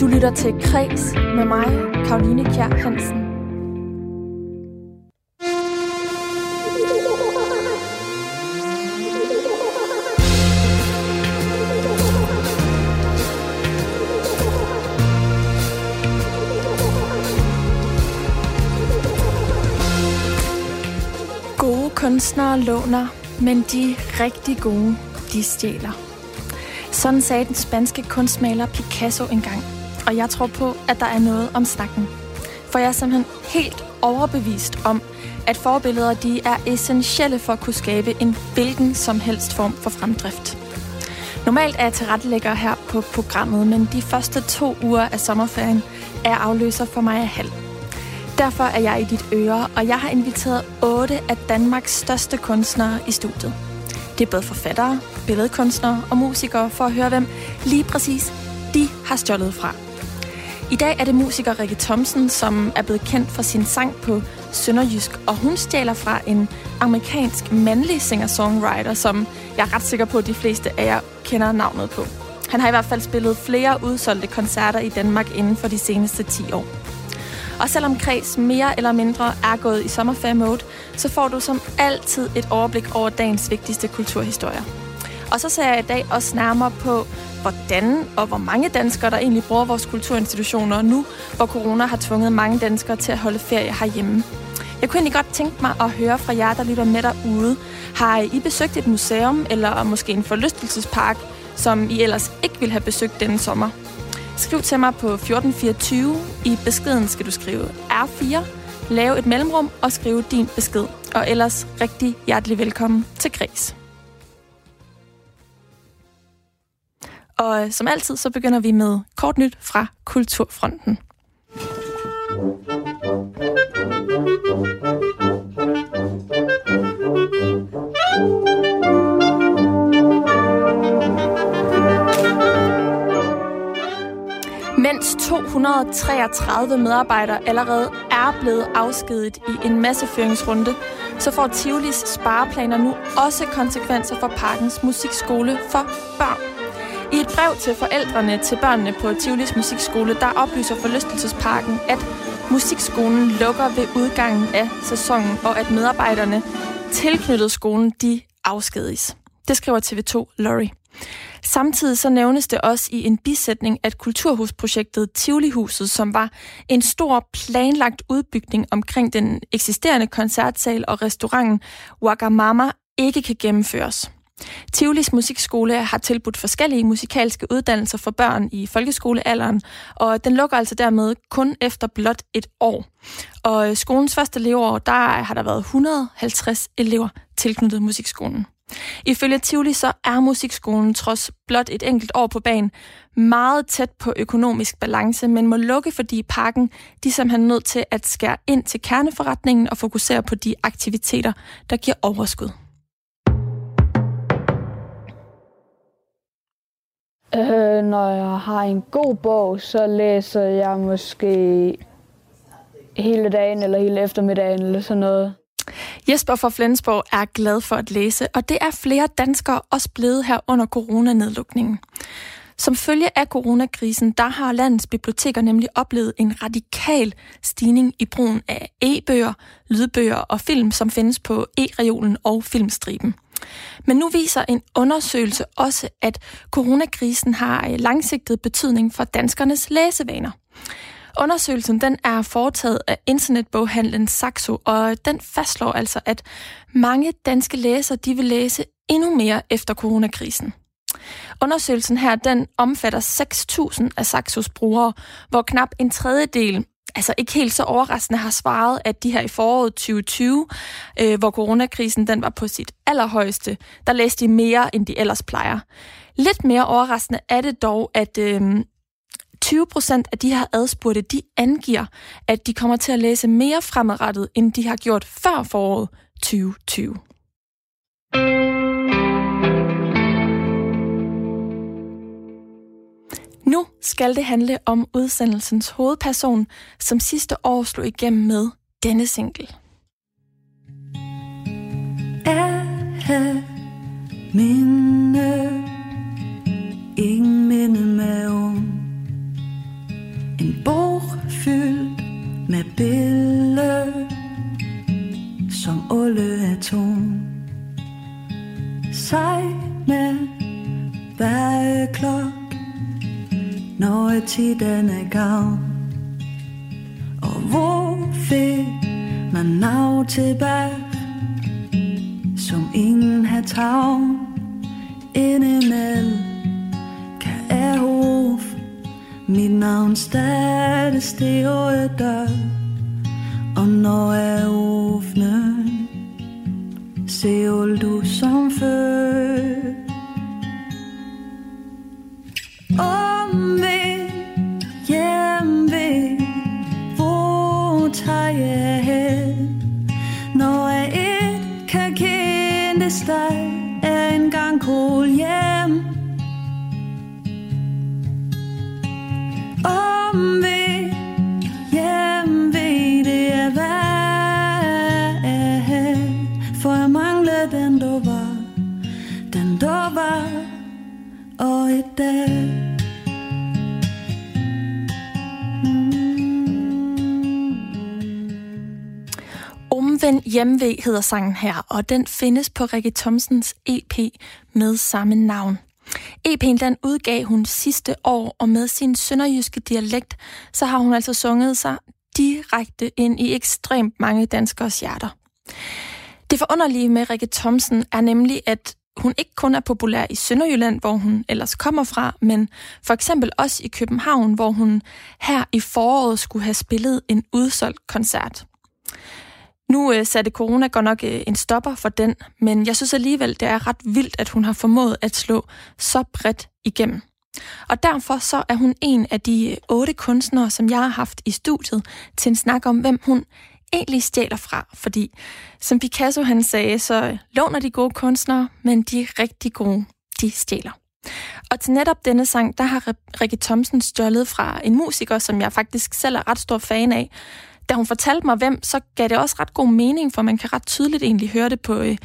Du lytter til Kres med mig, Karoline Kjær Hansen. Gode kunstnere låner, men de rigtig gode, de stjæler. Sådan sagde den spanske kunstmaler Picasso engang. Og jeg tror på, at der er noget om snakken. For jeg er simpelthen helt overbevist om, at forbilleder de er essentielle for at kunne skabe en hvilken som helst form for fremdrift. Normalt er jeg tilrettelægger her på programmet, men de første to uger af sommerferien er afløser for mig af halv. Derfor er jeg i dit øre, og jeg har inviteret otte af Danmarks største kunstnere i studiet. Det er både forfattere, billedkunstnere og musikere for at høre, hvem lige præcis de har stjålet fra. I dag er det musiker Rikke Thomsen, som er blevet kendt for sin sang på Sønderjysk, og hun stjæler fra en amerikansk mandlig singer-songwriter, som jeg er ret sikker på, at de fleste af jer kender navnet på. Han har i hvert fald spillet flere udsolgte koncerter i Danmark inden for de seneste 10 år. Og selvom Kreds mere eller mindre er gået i sommerferie-mode, så får du som altid et overblik over dagens vigtigste kulturhistorier. Og så ser jeg i dag også nærmere på, hvordan og hvor mange danskere, der egentlig bruger vores kulturinstitutioner nu, hvor corona har tvunget mange danskere til at holde ferie herhjemme. Jeg kunne egentlig godt tænke mig at høre fra jer, der lytter med derude. Har I besøgt et museum eller måske en forlystelsespark, som I ellers ikke ville have besøgt denne sommer? Skriv til mig på 1424. I beskeden skal du skrive R4, lave et mellemrum og skrive din besked. Og ellers rigtig hjertelig velkommen til Græs. Og som altid, så begynder vi med kort nyt fra Kulturfronten. Mens 233 medarbejdere allerede er blevet afskedet i en massefyringsrunde, så får Tivolis spareplaner nu også konsekvenser for Parkens musikskole for børn. I et brev til forældrene til børnene på Tivolis Musikskole, der oplyser forlystelsesparken, at musikskolen lukker ved udgangen af sæsonen, og at medarbejderne tilknyttet skolen, de afskediges. Det skriver TV2 Lorry. Samtidig så nævnes det også i en bisætning, at kulturhusprojektet Tivolihuset, som var en stor planlagt udbygning omkring den eksisterende koncertsal og restauranten Wagamama, ikke kan gennemføres. Tivolis Musikskole har tilbudt forskellige musikalske uddannelser for børn i folkeskolealderen, og den lukker altså dermed kun efter blot et år. Og øh, skolens første leveår, der har der været 150 elever tilknyttet musikskolen. Ifølge Tivoli så er musikskolen trods blot et enkelt år på banen meget tæt på økonomisk balance, men må lukke, fordi parken de simpelthen nødt til at skære ind til kerneforretningen og fokusere på de aktiviteter, der giver overskud. Øh, når jeg har en god bog, så læser jeg måske hele dagen eller hele eftermiddagen eller sådan noget. Jesper fra Flensborg er glad for at læse, og det er flere danskere også blevet her under coronanedlukningen. Som følge af coronakrisen, der har landets biblioteker nemlig oplevet en radikal stigning i brugen af e-bøger, lydbøger og film, som findes på e-reolen og filmstriben. Men nu viser en undersøgelse også, at coronakrisen har øh, langsigtet betydning for danskernes læsevaner. Undersøgelsen den er foretaget af internetboghandlen Saxo, og den fastslår altså, at mange danske læsere de vil læse endnu mere efter coronakrisen. Undersøgelsen her den omfatter 6.000 af Saxos brugere, hvor knap en tredjedel altså ikke helt så overraskende har svaret, at de her i foråret 2020, øh, hvor coronakrisen den var på sit allerhøjeste, der læste de mere, end de ellers plejer. Lidt mere overraskende er det dog, at øh, 20 procent af de her adspurgte, de angiver, at de kommer til at læse mere fremadrettet, end de har gjort før foråret 2020. Nu skal det handle om udsendelsens hovedperson, som sidste år slog igennem med denne single. Alle minde Ingen minde med En bog fyldt med billeder Som alle atom Sej med bagklok når tiden er gav Og hvor fik man nav tilbage Som ingen har travlt? Indimellem kan jeg hof Mit navn stadig stiger dør Og når jeg åbner ser du som før. Er en vi hjem ved Det er værd For jeg mangler den du var. Den du var. Og i dag Den hjemvej hedder sangen her, og den findes på Rikke Thomsens EP med samme navn. EP'en den udgav hun sidste år, og med sin sønderjyske dialekt, så har hun altså sunget sig direkte ind i ekstremt mange danskers hjerter. Det forunderlige med Rikke Thomsen er nemlig, at hun ikke kun er populær i Sønderjylland, hvor hun ellers kommer fra, men for eksempel også i København, hvor hun her i foråret skulle have spillet en udsolgt koncert. Nu øh, satte corona godt nok øh, en stopper for den, men jeg synes alligevel, det er ret vildt, at hun har formået at slå så bredt igennem. Og derfor så er hun en af de øh, otte kunstnere, som jeg har haft i studiet til en snak om, hvem hun egentlig stjæler fra. Fordi, som Picasso han sagde, så øh, låner de gode kunstnere, men de rigtig gode, de stjæler. Og til netop denne sang, der har Rikke Thomsen stjålet fra en musiker, som jeg faktisk selv er ret stor fan af, da hun fortalte mig hvem, så gav det også ret god mening, for man kan ret tydeligt egentlig høre det på, øh,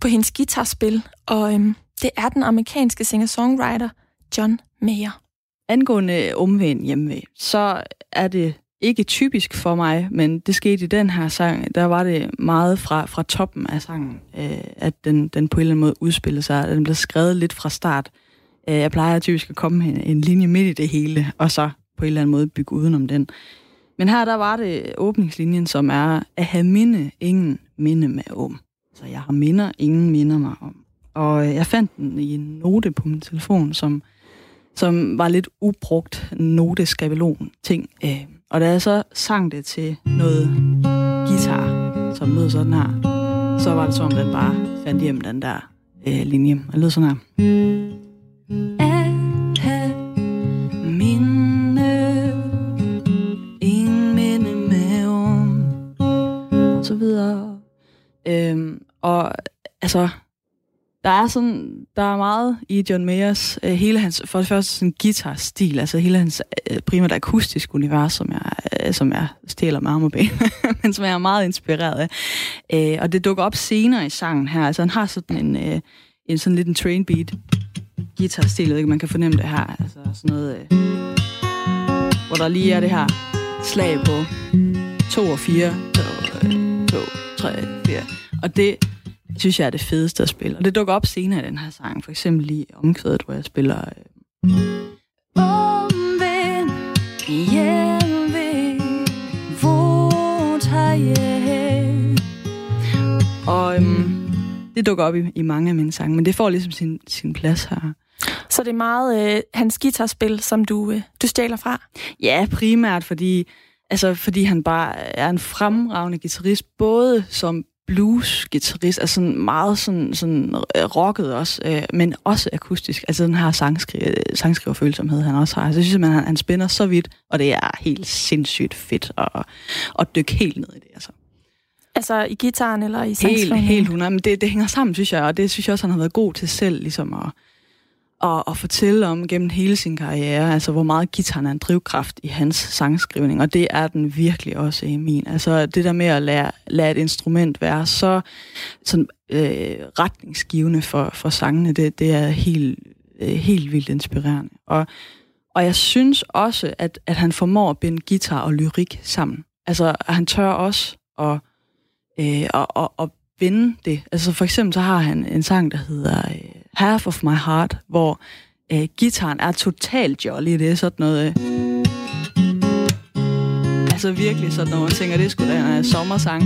på hendes guitarspil. Og øh, det er den amerikanske singer-songwriter John Mayer. Angående øh, omvendt hjemme, så er det ikke typisk for mig, men det skete i den her sang. Der var det meget fra, fra toppen af sangen, øh, at den, den på en eller anden måde udspillede sig. Den blev skrevet lidt fra start. Øh, jeg plejer typisk at komme en, en linje midt i det hele, og så på en eller anden måde bygge udenom den. Men her der var det åbningslinjen, som er at have minde, ingen minde med om. Så jeg har minder, ingen minder mig om. Og øh, jeg fandt den i en note på min telefon, som, som var lidt ubrugt noteskabelon ting. Øh. Og da jeg så sang det til noget guitar, som lød sådan her, så var det som den bare fandt hjem den der øh, linje. Og lød sådan her. Så videre. Øhm, og altså, der er sådan, der er meget i John Mayers, øh, hele hans, for det første sådan guitarstil, altså hele hans øh, primært akustiske univers, som jeg, øh, som jeg stjæler med og ben, men som jeg er meget inspireret af. Øh, og det dukker op senere i sangen her, altså han har sådan en, øh, en sådan lidt en train beat guitarstil, ikke? man kan fornemme det her, altså sådan noget, øh, hvor der lige er det her slag på 2 og 4, 2, 3, 4, og det synes jeg er det fedeste at spille. Og det dukker op senere i den her sang, for eksempel i omkvædet, hvor jeg spiller... Øh, Omvendt, hjemvendt, hvor tager og øhm, det dukker op i, i mange af mine sange, men det får ligesom sin, sin plads her. Så det er meget øh, hans guitarspil, som du, øh, du stjæler fra. Ja, primært fordi, altså, fordi han bare er en fremragende guitarist, både som blues-gitarrist, altså sådan meget sådan, sådan øh, rocket også, øh, men også akustisk. Altså den her sangskri- sangskriverfølsomhed, han også har. Altså, jeg synes, at han, han spænder så vidt, og det er helt sindssygt fedt at, at dykke helt ned i det. Altså. Altså i gitaren eller i Helt, sangskrivningen? helt 100. Men det, det hænger sammen, synes jeg, og det synes jeg også, han har været god til selv, ligesom at, at, at fortælle om gennem hele sin karriere, altså hvor meget gitaren er en drivkraft i hans sangskrivning, og det er den virkelig også i min. Altså det der med at lade, lade et instrument være så sådan, øh, retningsgivende for, for sangene, det, det er helt, øh, helt vildt inspirerende. Og, og jeg synes også, at, at han formår at binde guitar og lyrik sammen. Altså, at han tør også at, øh, at, at, at binde det. Altså for eksempel så har han en sang, der hedder øh, Half of My Heart, hvor Øh, gitaren er totalt jolly. Det er sådan noget... Øh, altså virkelig sådan noget, man tænker, det skulle da en sommersang.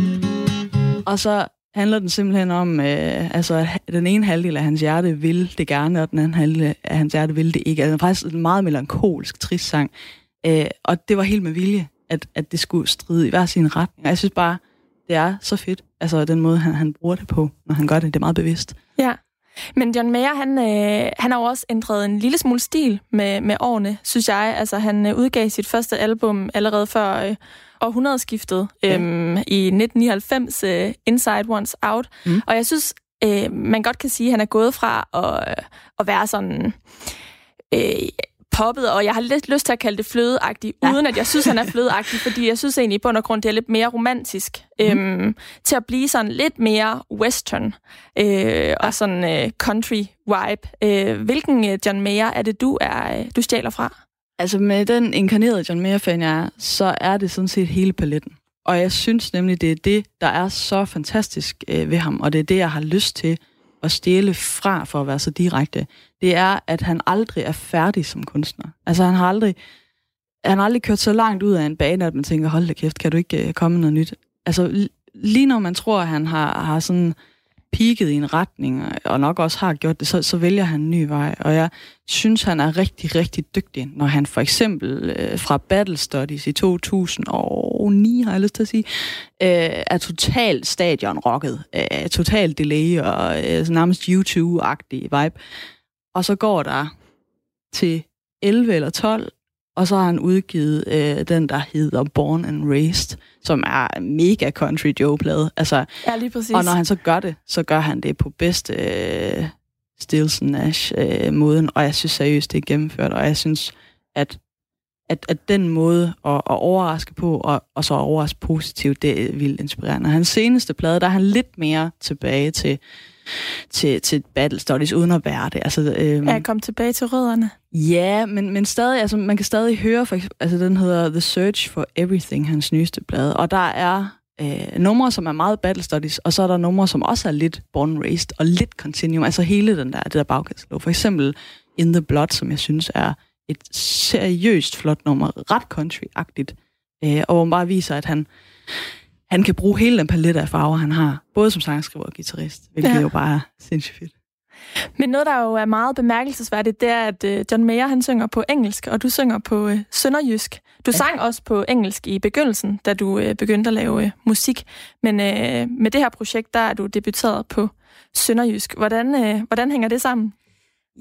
Og så handler den simpelthen om, øh, altså, at den ene halvdel af hans hjerte vil det gerne, og den anden halvdel af hans hjerte vil det ikke. Altså, det er faktisk en meget melankolsk, trist sang. Øh, og det var helt med vilje, at, at det skulle stride i hver sin retning. Og jeg synes bare, det er så fedt, altså den måde, han, han bruger det på, når han gør det. Det er meget bevidst. Ja. Men John Mayer, han, øh, han har jo også ændret en lille smule stil med, med årene, synes jeg. Altså, han øh, udgav sit første album allerede før øh, århundredeskiftet ja. øhm, i 1999, øh, Inside Once Out. Mm. Og jeg synes, øh, man godt kan sige, at han er gået fra at, at være sådan... Øh, poppet, og jeg har lidt lyst til at kalde det flødeagtigt, ja. uden at jeg synes, han er flødeagtig, fordi jeg synes egentlig i bund og grund, det er lidt mere romantisk, mm. øhm, til at blive sådan lidt mere western øh, ja. og sådan øh, country vibe. Øh, hvilken øh, John Mayer er det, du er øh, du stjæler fra? Altså med den inkarnerede John Mayer-fan, jeg er, så er det sådan set hele paletten. Og jeg synes nemlig, det er det, der er så fantastisk øh, ved ham, og det er det, jeg har lyst til at stjæle fra, for at være så direkte, det er, at han aldrig er færdig som kunstner. Altså han har aldrig, han har aldrig kørt så langt ud af en bane, at man tænker, hold da kæft, kan du ikke øh, komme noget nyt? Altså lige når man tror, at han har, har sådan peaked i en retning, og nok også har gjort det, så, så vælger han en ny vej. Og jeg synes, han er rigtig, rigtig dygtig, når han for eksempel øh, fra Battle Studies i 2009, har jeg lyst til at sige, øh, er totalt stadionrocket, øh, totalt delay og øh, nærmest YouTube-agtig vibe. Og så går der til 11 eller 12, og så har han udgivet øh, den, der hedder Born and Raised, som er mega country Joe-plade. Altså, ja, lige præcis. Og når han så gør det, så gør han det på bedste øh, Stills Nash-måden, øh, og jeg synes seriøst, det er gennemført, og jeg synes, at, at, at den måde at, at overraske på, og, og så overraske positivt, det er vildt inspirerende. Hans seneste plade, der er han lidt mere tilbage til til, til Battle Studies, uden at være det. Altså, øhm, ja, kom tilbage til rødderne. Ja, men, men stadig, altså, man kan stadig høre, for, altså den hedder The Search for Everything, hans nyeste blad, og der er øh, numre, som er meget Battle Studies, og så er der numre, som også er lidt Born Raised, og lidt Continuum, altså hele den der, det der bagkatalog. For eksempel In the Blood, som jeg synes er et seriøst flot nummer, ret country-agtigt, øh, og hvor man bare viser, at han han kan bruge hele den palet af farver, han har, både som sangskriver og guitarist, hvilket ja. jo bare er sindssygt fedt. Men noget, der jo er meget bemærkelsesværdigt, det er, at uh, John Mayer han synger på engelsk, og du synger på uh, sønderjysk. Du ja. sang også på engelsk i begyndelsen, da du uh, begyndte at lave uh, musik. Men uh, med det her projekt, der er du debuteret på sønderjysk. Hvordan, uh, hvordan hænger det sammen?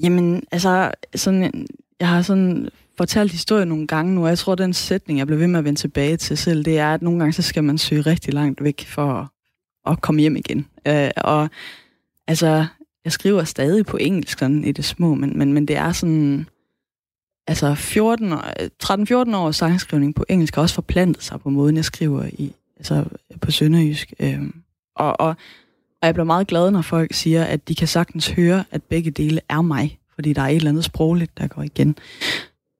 Jamen, altså, sådan, jeg har sådan fortalt historien nogle gange nu, og jeg tror, den sætning, jeg blev ved med at vende tilbage til selv, det er, at nogle gange så skal man søge rigtig langt væk for at komme hjem igen. Øh, og altså, jeg skriver stadig på engelsk sådan i det små, men, men, men det er sådan... Altså 14, 13-14 års sangskrivning på engelsk har også forplantet sig på måden, jeg skriver i, altså på sønderjysk. Øh, og, og, og jeg bliver meget glad, når folk siger, at de kan sagtens høre, at begge dele er mig, fordi der er et eller andet sprogligt, der går igen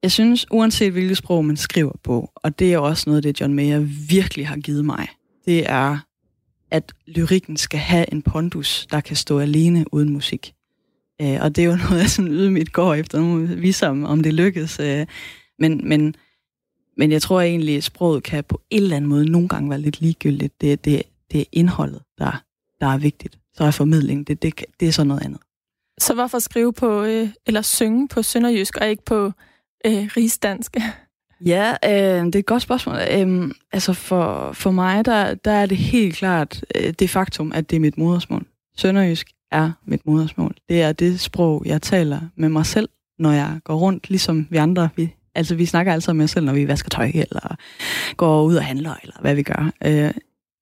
jeg synes, uanset hvilket sprog man skriver på, og det er også noget, det John Mayer virkelig har givet mig, det er, at lyrikken skal have en pondus, der kan stå alene uden musik. Øh, og det er jo noget, jeg sådan ydmygt går efter. Nu viser om, om det lykkes. Øh, men, men, men jeg tror egentlig, at sproget kan på en eller anden måde nogle gange være lidt ligegyldigt. Det, det, det er indholdet, der, der er vigtigt. Så er formidling, det, det, det er så noget andet. Så hvorfor skrive på, øh, eller synge på sønderjysk, og ikke på øh, rigsdansk? Ja, øh, det er et godt spørgsmål. Øh, altså for, for mig, der, der er det helt klart øh, det faktum, at det er mit modersmål. Sønderjysk er mit modersmål. Det er det sprog, jeg taler med mig selv, når jeg går rundt, ligesom vi andre. Vi, altså vi snakker altid med os selv, når vi vasker tøj, eller går ud og handler, eller hvad vi gør. Øh,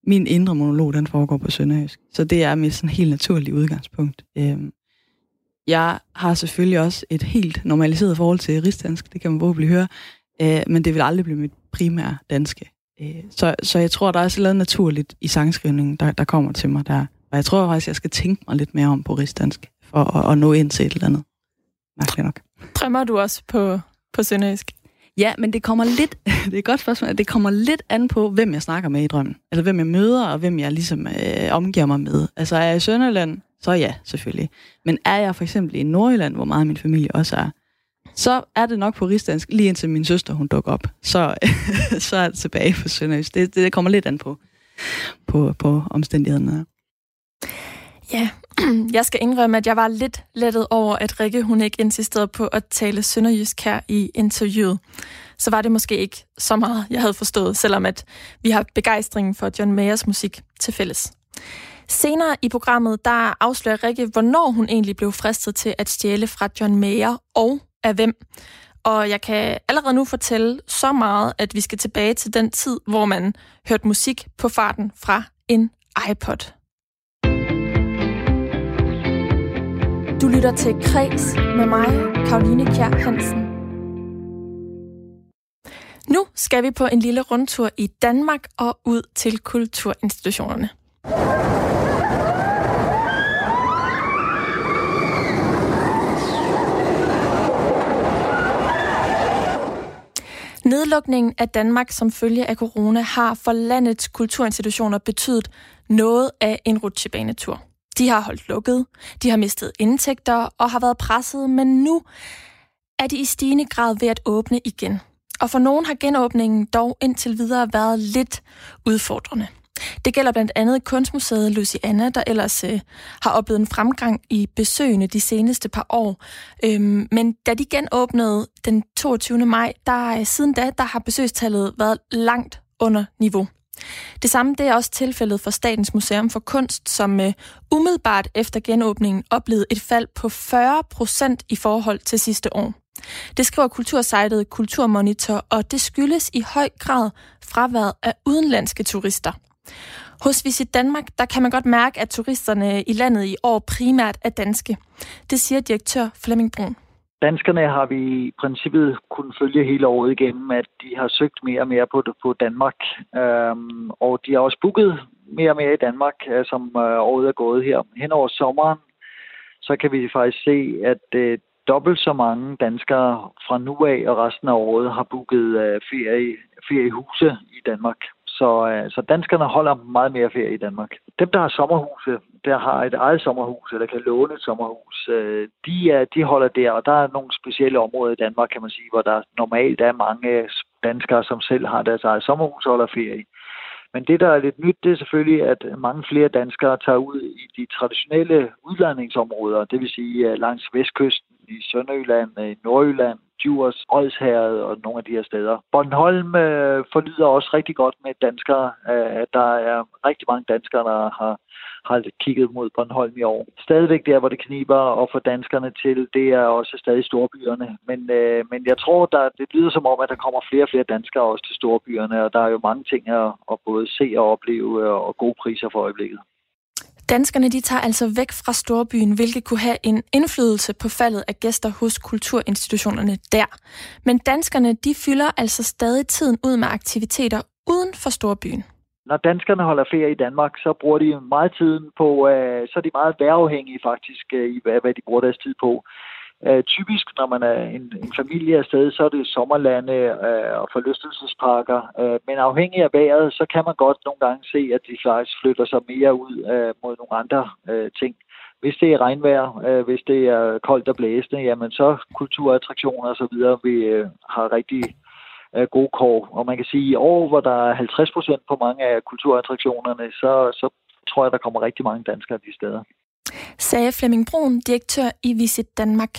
min indre monolog, den foregår på sønderjysk. Så det er mit sådan helt naturlige udgangspunkt. Øh, jeg har selvfølgelig også et helt normaliseret forhold til rigsdansk, det kan man forhåbentlig høre, øh, men det vil aldrig blive mit primære danske. Øh, så, så jeg tror, der er også noget naturligt i sangskrivningen, der, der kommer til mig der. Og jeg tror faktisk, jeg skal tænke mig lidt mere om på rigsdansk, for at, at nå ind til et eller andet. Mærkeligt nok. Drømmer du også på, på sønderjysk? Ja, men det kommer lidt, det er et godt spørgsmål, det kommer lidt an på, hvem jeg snakker med i drømmen. Altså hvem jeg møder, og hvem jeg ligesom øh, omgiver mig med. Altså er jeg i Sønderland, så ja, selvfølgelig. Men er jeg for eksempel i Nordjylland, hvor meget min familie også er, så er det nok på rigsdansk, lige indtil min søster hun dukker op. Så, så er det tilbage på sønderjysk. Det, det kommer lidt an på, på, på omstændighederne. Ja, jeg skal indrømme, at jeg var lidt lettet over, at Rikke hun ikke insisterede på at tale sønderjysk her i interviewet. Så var det måske ikke så meget, jeg havde forstået, selvom at vi har begejstringen for John Mayers musik til fælles. Senere i programmet, der afslører Rikke, hvornår hun egentlig blev fristet til at stjæle fra John Mayer og af hvem. Og jeg kan allerede nu fortælle så meget, at vi skal tilbage til den tid, hvor man hørte musik på farten fra en iPod. Du lytter til Kres med mig, Karoline Kjær Hansen. Nu skal vi på en lille rundtur i Danmark og ud til kulturinstitutionerne. Nedlukningen af Danmark som følge af corona har for landets kulturinstitutioner betydet noget af en rutsjebanetur. De har holdt lukket, de har mistet indtægter og har været presset, men nu er de i stigende grad ved at åbne igen. Og for nogen har genåbningen dog indtil videre været lidt udfordrende. Det gælder blandt andet Kunstmuseet Luciana, der ellers øh, har oplevet en fremgang i besøgende de seneste par år. Øhm, men da de genåbnede den 22. maj, der øh, siden da, der har besøgstallet været langt under niveau. Det samme det er også tilfældet for Statens Museum for Kunst, som øh, umiddelbart efter genåbningen oplevede et fald på 40 procent i forhold til sidste år. Det skriver kultursejtet Kulturmonitor, og det skyldes i høj grad fraværet af udenlandske turister. Hos Visit Danmark, der kan man godt mærke, at turisterne i landet i år primært er danske. Det siger direktør Flemming Brun. Danskerne har vi i princippet kunnet følge hele året igennem, at de har søgt mere og mere på, på Danmark. Øhm, og de har også booket mere og mere i Danmark, øh, som øh, året er gået her. Hen over sommeren, så kan vi faktisk se, at øh, dobbelt så mange danskere fra nu af og resten af året har booket øh, ferie, feriehuse i Danmark. Så, øh, så danskerne holder meget mere ferie i Danmark. Dem, der har sommerhuse, der har et eget sommerhus, eller kan låne et sommerhus, øh, de, er, de holder der, og der er nogle specielle områder i Danmark, kan man sige, hvor der normalt er mange danskere, som selv har deres eget sommerhus og holder ferie. Men det, der er lidt nyt, det er selvfølgelig, at mange flere danskere tager ud i de traditionelle udlejningsområder, det vil sige langs vestkysten, i Sønderjylland, i Nordjylland, Djurs, Odsherred og nogle af de her steder. Bornholm øh, forlyder også rigtig godt med danskere. Øh, der er rigtig mange danskere, der har, har kigget mod Bornholm i år. Stadigvæk der, hvor det kniber og få danskerne til, det er også stadig storbyerne. Men, øh, men jeg tror, der, det lyder som om, at der kommer flere og flere danskere også til storbyerne, og der er jo mange ting at, at både se og opleve øh, og gode priser for øjeblikket. Danskerne de tager altså væk fra storbyen, hvilket kunne have en indflydelse på faldet af gæster hos kulturinstitutionerne der. Men danskerne de fylder altså stadig tiden ud med aktiviteter uden for storbyen. Når danskerne holder ferie i Danmark, så bruger de meget tiden på, øh, så er de meget værreafhængige faktisk øh, i, hvad de bruger deres tid på. Uh, typisk, når man er en, en familie afsted, så er det sommerlande øh, og forlystelsesparker. Øh, men afhængig af vejret, så kan man godt nogle gange se, at de faktisk flytter sig mere ud øh, mod nogle andre øh, ting. Hvis det er regnvejr, øh, hvis det er koldt og blæsende, jamen så kulturattraktioner osv. vi øh, har rigtig øh, gode kår. Og man kan sige, at i år, hvor der er 50 procent på mange af kulturattraktionerne, så, så tror jeg, der kommer rigtig mange danskere de steder sagde Flemming Brun, direktør i Visit Danmark.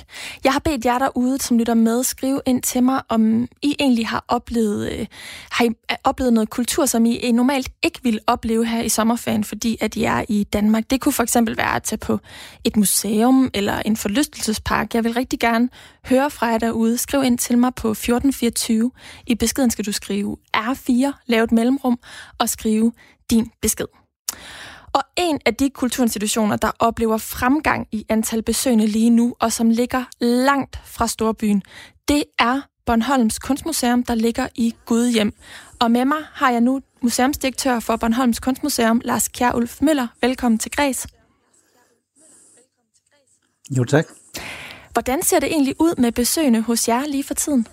Jeg har bedt jer derude, som lytter med, skrive ind til mig, om I egentlig har oplevet, øh, har I øh, oplevet noget kultur, som I normalt ikke vil opleve her i sommerferien, fordi at I er i Danmark. Det kunne for eksempel være at tage på et museum eller en forlystelsespark. Jeg vil rigtig gerne høre fra jer derude. Skriv ind til mig på 1424. I beskeden skal du skrive R4, lave et mellemrum og skrive din besked. Og en af de kulturinstitutioner, der oplever fremgang i antal besøgende lige nu, og som ligger langt fra storbyen, det er Bornholms Kunstmuseum, der ligger i Gudhjem. Og med mig har jeg nu museumsdirektør for Bornholms Kunstmuseum, Lars Kjærulf Møller. Velkommen til Græs. Jo, tak. Hvordan ser det egentlig ud med besøgende hos jer lige for tiden?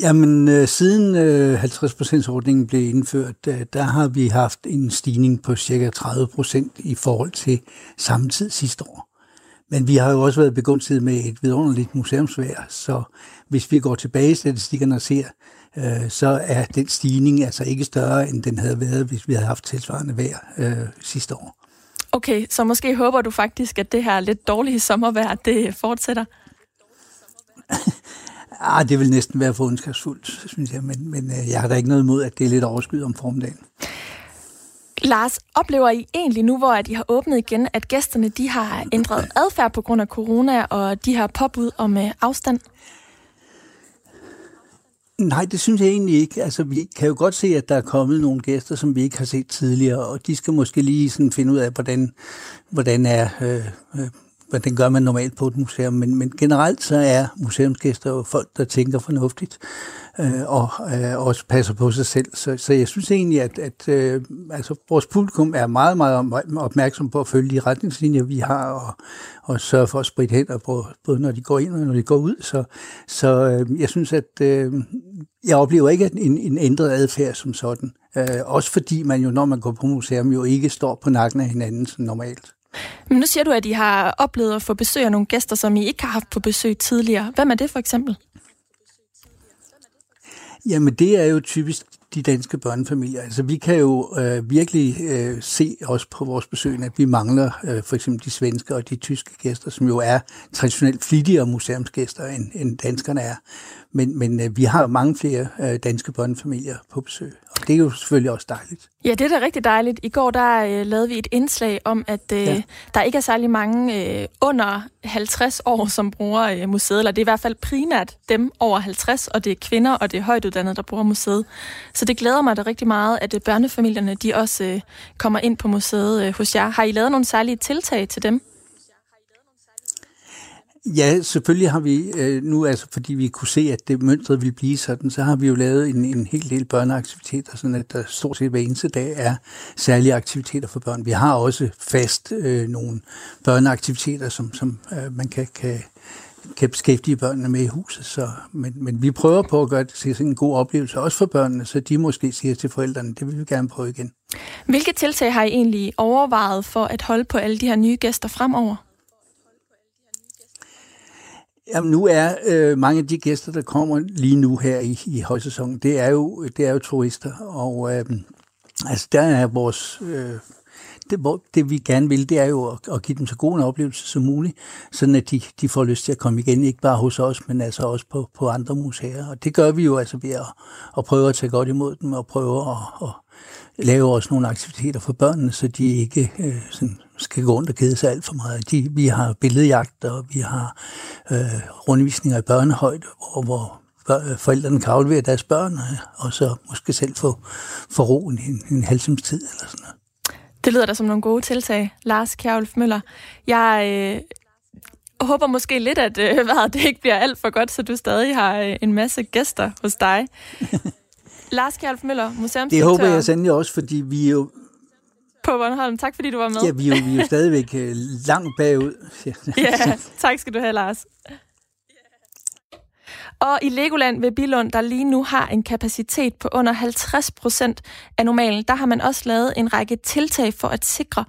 Jamen, øh, siden øh, 50%-ordningen blev indført, øh, der har vi haft en stigning på cirka 30% i forhold til samme tid sidste år. Men vi har jo også været begunstiget med et vidunderligt museumsvær, så hvis vi går tilbage i statistikkerne og ser, øh, så er den stigning altså ikke større, end den havde været, hvis vi havde haft tilsvarende vejr øh, sidste år. Okay, så måske håber du faktisk, at det her lidt dårlige sommervejr, det fortsætter? ah, det vil næsten være for ondskabsfuldt, synes jeg, men, men øh, jeg har da ikke noget imod, at det er lidt overskyet om formiddagen. Lars, oplever I egentlig nu, hvor de har åbnet igen, at gæsterne de har ændret adfærd på grund af corona og de har påbud om øh, afstand? Nej, det synes jeg egentlig ikke. Altså, vi kan jo godt se, at der er kommet nogle gæster, som vi ikke har set tidligere, og de skal måske lige sådan finde ud af, hvordan, hvordan er øh, øh, hvordan gør man normalt på et museum, men, men generelt så er museumsgæster jo folk, der tænker fornuftigt øh, og øh, også passer på sig selv. Så, så jeg synes egentlig, at, at øh, altså, vores publikum er meget, meget opmærksom på at følge de retningslinjer, vi har, og, og sørge for at spritte hænder, på, både når de går ind og når de går ud. Så, så øh, jeg synes, at øh, jeg oplever ikke en, en ændret adfærd som sådan. Øh, også fordi man jo, når man går på museum, jo ikke står på nakken af hinanden som normalt. Men nu siger du, at I har oplevet at få besøg af nogle gæster, som I ikke har haft på besøg tidligere. Hvem er det for eksempel? Jamen det er jo typisk de danske børnefamilier. Altså vi kan jo øh, virkelig øh, se også på vores besøg, at vi mangler øh, for eksempel de svenske og de tyske gæster, som jo er traditionelt flittigere museumsgæster, end, end danskerne er. Men, men øh, vi har mange flere øh, danske børnefamilier på besøg, og det er jo selvfølgelig også dejligt. Ja, det er da rigtig dejligt. I går der øh, lavede vi et indslag om, at øh, ja. der ikke er særlig mange øh, under 50 år, som bruger øh, museet, eller det er i hvert fald primært dem over 50, og det er kvinder, og det er højtuddannede, der bruger museet. Så det glæder mig da rigtig meget, at øh, børnefamilierne de også øh, kommer ind på museet øh, hos jer. Har I lavet nogle særlige tiltag til dem? Ja, selvfølgelig har vi øh, nu, altså fordi vi kunne se, at det mønstret ville blive sådan, så har vi jo lavet en, en hel del børneaktiviteter, sådan at der stort set hver eneste dag er særlige aktiviteter for børn. Vi har også fast øh, nogle børneaktiviteter, som, som øh, man kan, kan, kan beskæftige børnene med i huset. Så, men, men vi prøver på at gøre det til en god oplevelse, også for børnene, så de måske siger til forældrene, det vil vi gerne prøve igen. Hvilke tiltag har I egentlig overvejet for at holde på alle de her nye gæster fremover? Jamen, nu er øh, mange af de gæster, der kommer lige nu her i, i højsæsonen, det er jo, det er jo turister, og øh, altså, der er vores... Øh, det, det vi gerne vil, det er jo at, at give dem så god en oplevelse som muligt, sådan at de, de får lyst til at komme igen, ikke bare hos os, men altså også på, på andre museer. Og det gør vi jo altså ved at, at prøve at tage godt imod dem, og prøve at, at lave også nogle aktiviteter for børnene, så de ikke øh, sådan skal gå rundt og kede sig alt for meget. De, vi har billedjagt, og vi har øh, rundvisninger i børnehøjde, hvor, hvor forældrene kan aflevere deres børn, øh, og så måske selv få, få ro en, en halv times tid eller sådan noget. Det lyder da som nogle gode tiltag, Lars Kjærulf Møller. Jeg øh, håber måske lidt, at øh, hvad, det ikke bliver alt for godt, så du stadig har øh, en masse gæster hos dig. Lars Kjærulf Møller, museumsdirektør. Det håber jeg sandelig også, fordi vi jo på Bornholm. Tak fordi du var med. Ja, vi er jo, vi er jo stadigvæk øh, langt bagud. ja, tak skal du have, Lars. Og i Legoland ved Bilund, der lige nu har en kapacitet på under 50 procent af normalen, der har man også lavet en række tiltag for at sikre,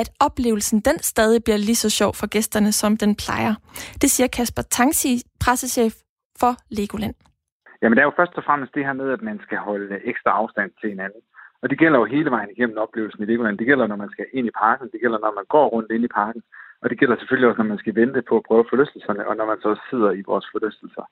at oplevelsen den stadig bliver lige så sjov for gæsterne, som den plejer. Det siger Kasper Tangsi, pressechef for Legoland. Jamen det er jo først og fremmest det her med, at man skal holde ekstra afstand til hinanden. Og det gælder jo hele vejen igennem oplevelsen i Legoland. Det gælder, når man skal ind i parken. Det gælder, når man går rundt ind i parken. Og det gælder selvfølgelig også, når man skal vente på at prøve forlystelserne, og når man så sidder i vores forlystelser.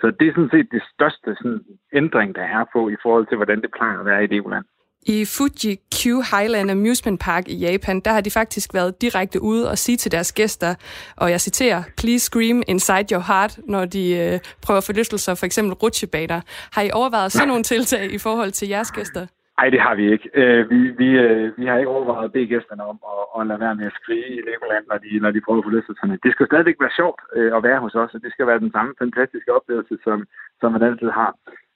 Så det er sådan set det største sådan, ændring, der er på i forhold til, hvordan det plejer at være i Legoland. I Fuji Q Highland Amusement Park i Japan, der har de faktisk været direkte ude og sige til deres gæster, og jeg citerer, please scream inside your heart, når de øh, prøver forlystelser, for eksempel rutsjebaner. Har I overvejet sådan nogle tiltag i forhold til jeres gæster? Nej, det har vi ikke. Øh, vi, vi, øh, vi har ikke overvejet at bede gæsterne om at, at lade være med at skrige i Legoland, når de, når de prøver at få lystelserne. Det skal stadigvæk være sjovt øh, at være hos os, og det skal være den samme fantastiske oplevelse, som, som man altid har.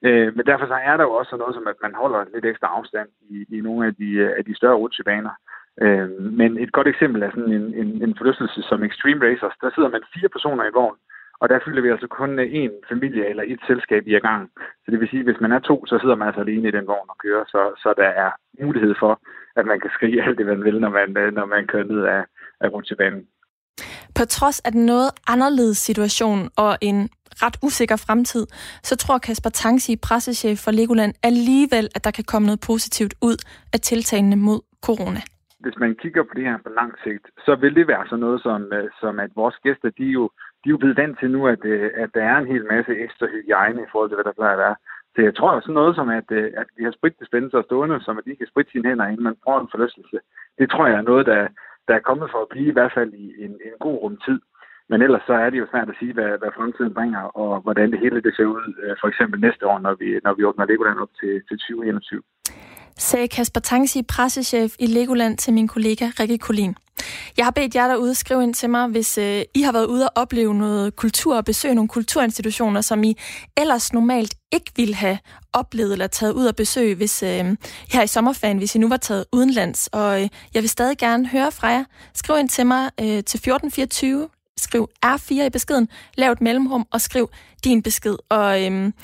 Øh, men derfor så er der jo også noget som, at man holder lidt ekstra afstand i, i nogle af de, øh, af de større rutsjebaner. Øh, men et godt eksempel er sådan en, en, en forlystelse som Extreme Racers. Der sidder man fire personer i vogn, og der fylder vi altså kun én familie eller et selskab i gang. Så det vil sige, at hvis man er to, så sidder man altså alene i den vogn og kører, så, så der er mulighed for, at man kan skrige alt det, man vil, når man, øh, når man kører ned af, af rutsjebanen. På trods af den noget anderledes situation og en ret usikker fremtid, så tror Kasper Tangsi, pressechef for Legoland, alligevel, at der kan komme noget positivt ud af tiltagene mod corona. Hvis man kigger på det her på lang sigt, så vil det være sådan noget som, øh, som at vores gæster, de jo, de er jo blevet vant til nu, at, øh, at der er en hel masse ekstra hygiejne i forhold til, hvad der plejer at være. Så jeg tror sådan noget som, at, øh, at vi har spritdispenser stående, som at de kan spritte sine hænder, inden man får en forlystelse. Det tror jeg er noget, der, der er kommet for at blive i hvert fald i en, en god rum tid. Men ellers så er det jo svært at sige, hvad, hvad fremtiden bringer, og hvordan det hele det ser ud, øh, for eksempel næste år, når vi, når vi åbner Legoland op til, til 2021 sagde Kasper Tangsi, pressechef i Legoland, til min kollega Rikke Kolin. Jeg har bedt jer derude skrive ind til mig, hvis øh, I har været ude og opleve noget kultur og besøge nogle kulturinstitutioner, som I ellers normalt ikke ville have oplevet eller taget ud og besøge, hvis øh, her i sommerferien, hvis I nu var taget udenlands. Og øh, jeg vil stadig gerne høre fra jer. Skriv ind til mig øh, til 1424 skriv R4 i beskeden, lav et mellemrum og skriv din besked. Og øhm,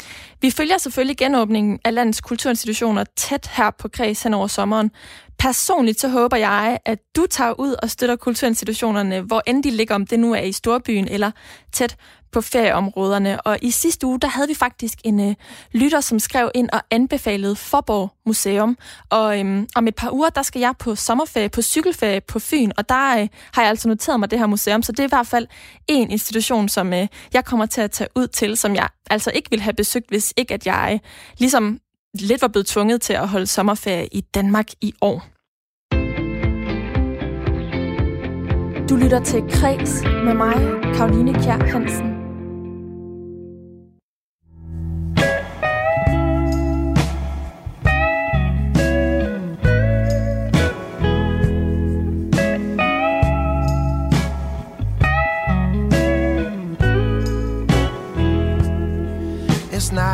vi følger selvfølgelig genåbningen af landets kulturinstitutioner tæt her på Kreds hen over sommeren. Personligt så håber jeg, at du tager ud og støtter kulturinstitutionerne, hvor end de ligger, om det nu er i storbyen eller tæt på ferieområderne. Og i sidste uge, der havde vi faktisk en øh, lytter, som skrev ind og anbefalede Forborg Museum. Og øhm, om et par uger, der skal jeg på sommerferie, på cykelferie på Fyn, og der øh, har jeg altså noteret mig det her museum. Så det er i hvert fald en institution, som øh, jeg kommer til at tage ud til, som jeg altså ikke ville have besøgt, hvis ikke at jeg øh, ligesom lidt var blevet tvunget til at holde sommerferie i Danmark i år. Du lytter til Kres med mig, Karoline Kjær Hansen.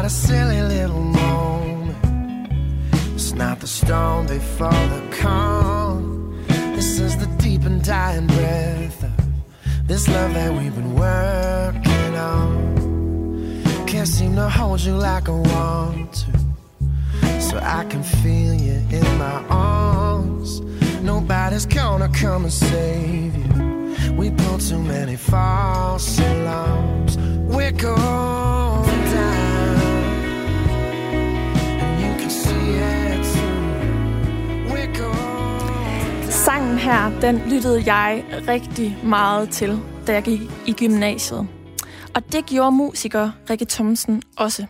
A silly little moment. It's not the storm before the calm. This is the deep and dying breath of this love that we've been working on. Can't seem to hold you like I want to. So I can feel you in my arms. Nobody's gonna come and save you. We pulled too many false alarms. We're going Sangen her, den lyttede jeg rigtig meget til, da jeg gik i gymnasiet. Og det gjorde musiker Rikke Thomsen også.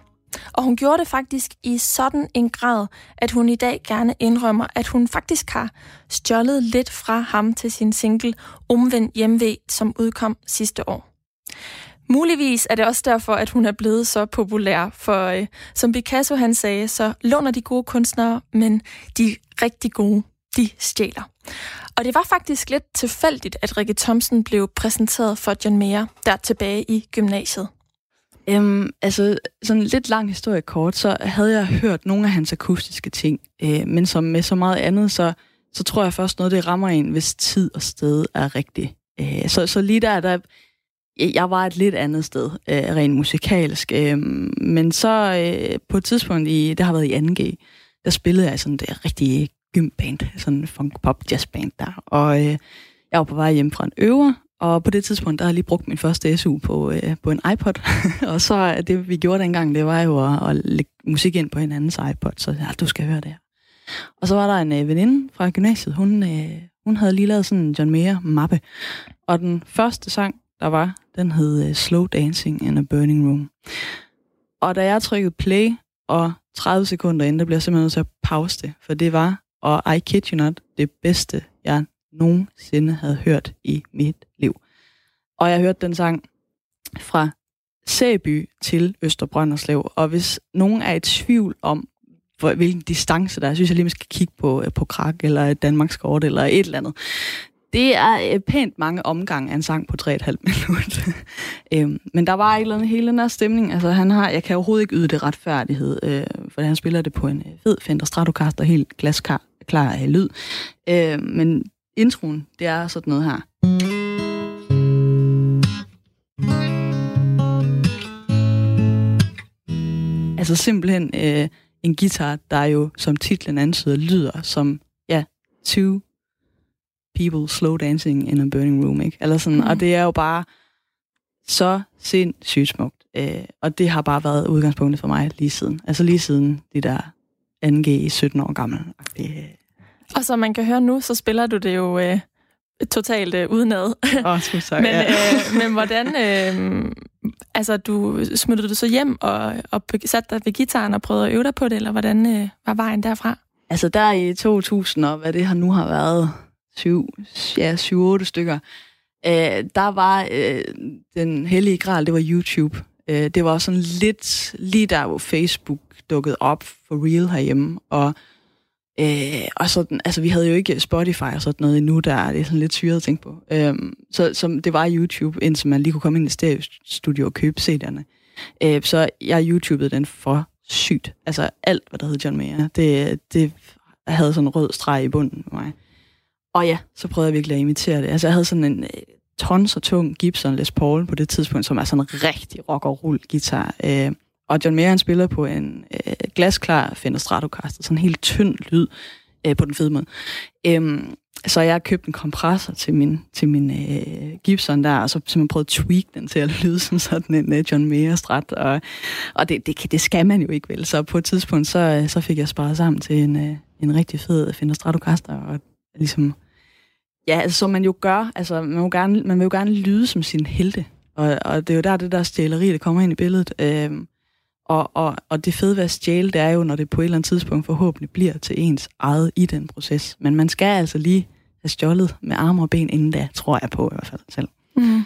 Og hun gjorde det faktisk i sådan en grad, at hun i dag gerne indrømmer, at hun faktisk har stjålet lidt fra ham til sin single Omvendt Hjemve, som udkom sidste år. Muligvis er det også derfor, at hun er blevet så populær, for øh, som Picasso han sagde, så låner de gode kunstnere, men de rigtig gode, de stjæler. Og det var faktisk lidt tilfældigt, at Rikke Thomsen blev præsenteret for John Mayer der tilbage i gymnasiet. Øhm, altså, sådan lidt lang historie kort, så havde jeg hørt nogle af hans akustiske ting, øh, men som med så meget andet, så, så tror jeg først noget, det rammer en, hvis tid og sted er rigtigt. Øh, så, så lige der, der, jeg var et lidt andet sted, øh, rent musikalsk, øh, men så øh, på et tidspunkt, i, det har været i 2G, der spillede jeg sådan det rigtig gymband, sådan en funk pop jazzband der. Og øh, jeg var på vej hjem fra en øver, og på det tidspunkt, der havde jeg lige brugt min første SU på, øh, på en iPod. og så øh, det, vi gjorde dengang, det var jo at, at lægge musik ind på hinandens iPod, så ja, ah, du skal høre det her. Og så var der en øh, veninde fra gymnasiet, hun, øh, hun havde lige lavet sådan en John Mayer-mappe. Og den første sang, der var, den hed øh, Slow Dancing in a Burning Room. Og da jeg trykkede play, og 30 sekunder inden, der blev jeg simpelthen nødt til at pause det, for det var og I kid you not, det bedste, jeg nogensinde havde hørt i mit liv. Og jeg hørte den sang fra Sæby til Østerbrønderslev, og hvis nogen er i tvivl om, hvor, hvilken distance der er, synes jeg lige, man skal kigge på, øh, på Krak eller Danmarks Kort eller et eller andet. Det er øh, pænt mange omgange af en sang på 3,5 minutter. øhm, men der var et eller andet hele den her stemning. Altså, han har, jeg kan overhovedet ikke yde det retfærdighed, øh, for han spiller det på en øh, fed Fender Stratocaster, helt glasklar klar af lyd. Øh, men introen, det er sådan noget her. Altså simpelthen øh, en guitar, der jo, som titlen antyder, lyder som, ja, 20 people slow dancing in a burning room, ikke? Eller sådan, mm. Og det er jo bare så sindssygt smukt. Øh, og det har bare været udgangspunktet for mig lige siden. Altså lige siden de der 2G 17 år gammel. Og som man kan høre nu, så spiller du det jo øh, totalt øh, udenad. Oh, så, men, ja. øh, men hvordan... Øh, altså, du smuttede du så hjem og, og satte dig ved gitaren og prøvede at øve dig på det, eller hvordan øh, var vejen derfra? Altså der i 2000, og hvad det har nu har været, 7, ja, 7-8 stykker, øh, der var øh, den hellige gral, det var YouTube. Øh, det var sådan lidt lige der, hvor Facebook dukkede op for real herhjemme, og Øh, og sådan, altså vi havde jo ikke Spotify og sådan noget endnu, der er det sådan lidt syret at tænke på. Øh, så som det var YouTube, indtil man lige kunne komme ind i studio og købe CD'erne. Øh, så jeg YouTubede den for sygt. Altså alt, hvad der hed John Mayer, det, det havde sådan en rød streg i bunden for mig. Og ja, så prøvede jeg virkelig at imitere det. Altså jeg havde sådan en øh, tons og tung Gibson Les Paul på det tidspunkt, som er sådan en rigtig rock og roll guitar. Øh, og John Mayer han spiller på en øh, glasklar Fender Stratocaster, sådan en helt tynd lyd øh, på den fede måde. Øhm, så jeg købte en kompressor til min, til min øh, Gibson der, og så simpelthen prøvede at tweak den til at lyde som sådan en øh, John Mayer strat, og, og det, det, det skal man jo ikke vel. Så på et tidspunkt, så, øh, så fik jeg sparet sammen til en, øh, en rigtig fed Fender Stratocaster, og ligesom, ja, altså, som man jo gør, altså man, vil gerne, man vil jo gerne lyde som sin helte, og, og det er jo der, det der stjæleri, der kommer ind i billedet. Øh, og, og, og det fede ved at stjæle, det er jo, når det på et eller andet tidspunkt forhåbentlig bliver til ens eget i den proces. Men man skal altså lige have stjålet med arme og ben inden da, tror jeg på i hvert fald selv. Mm.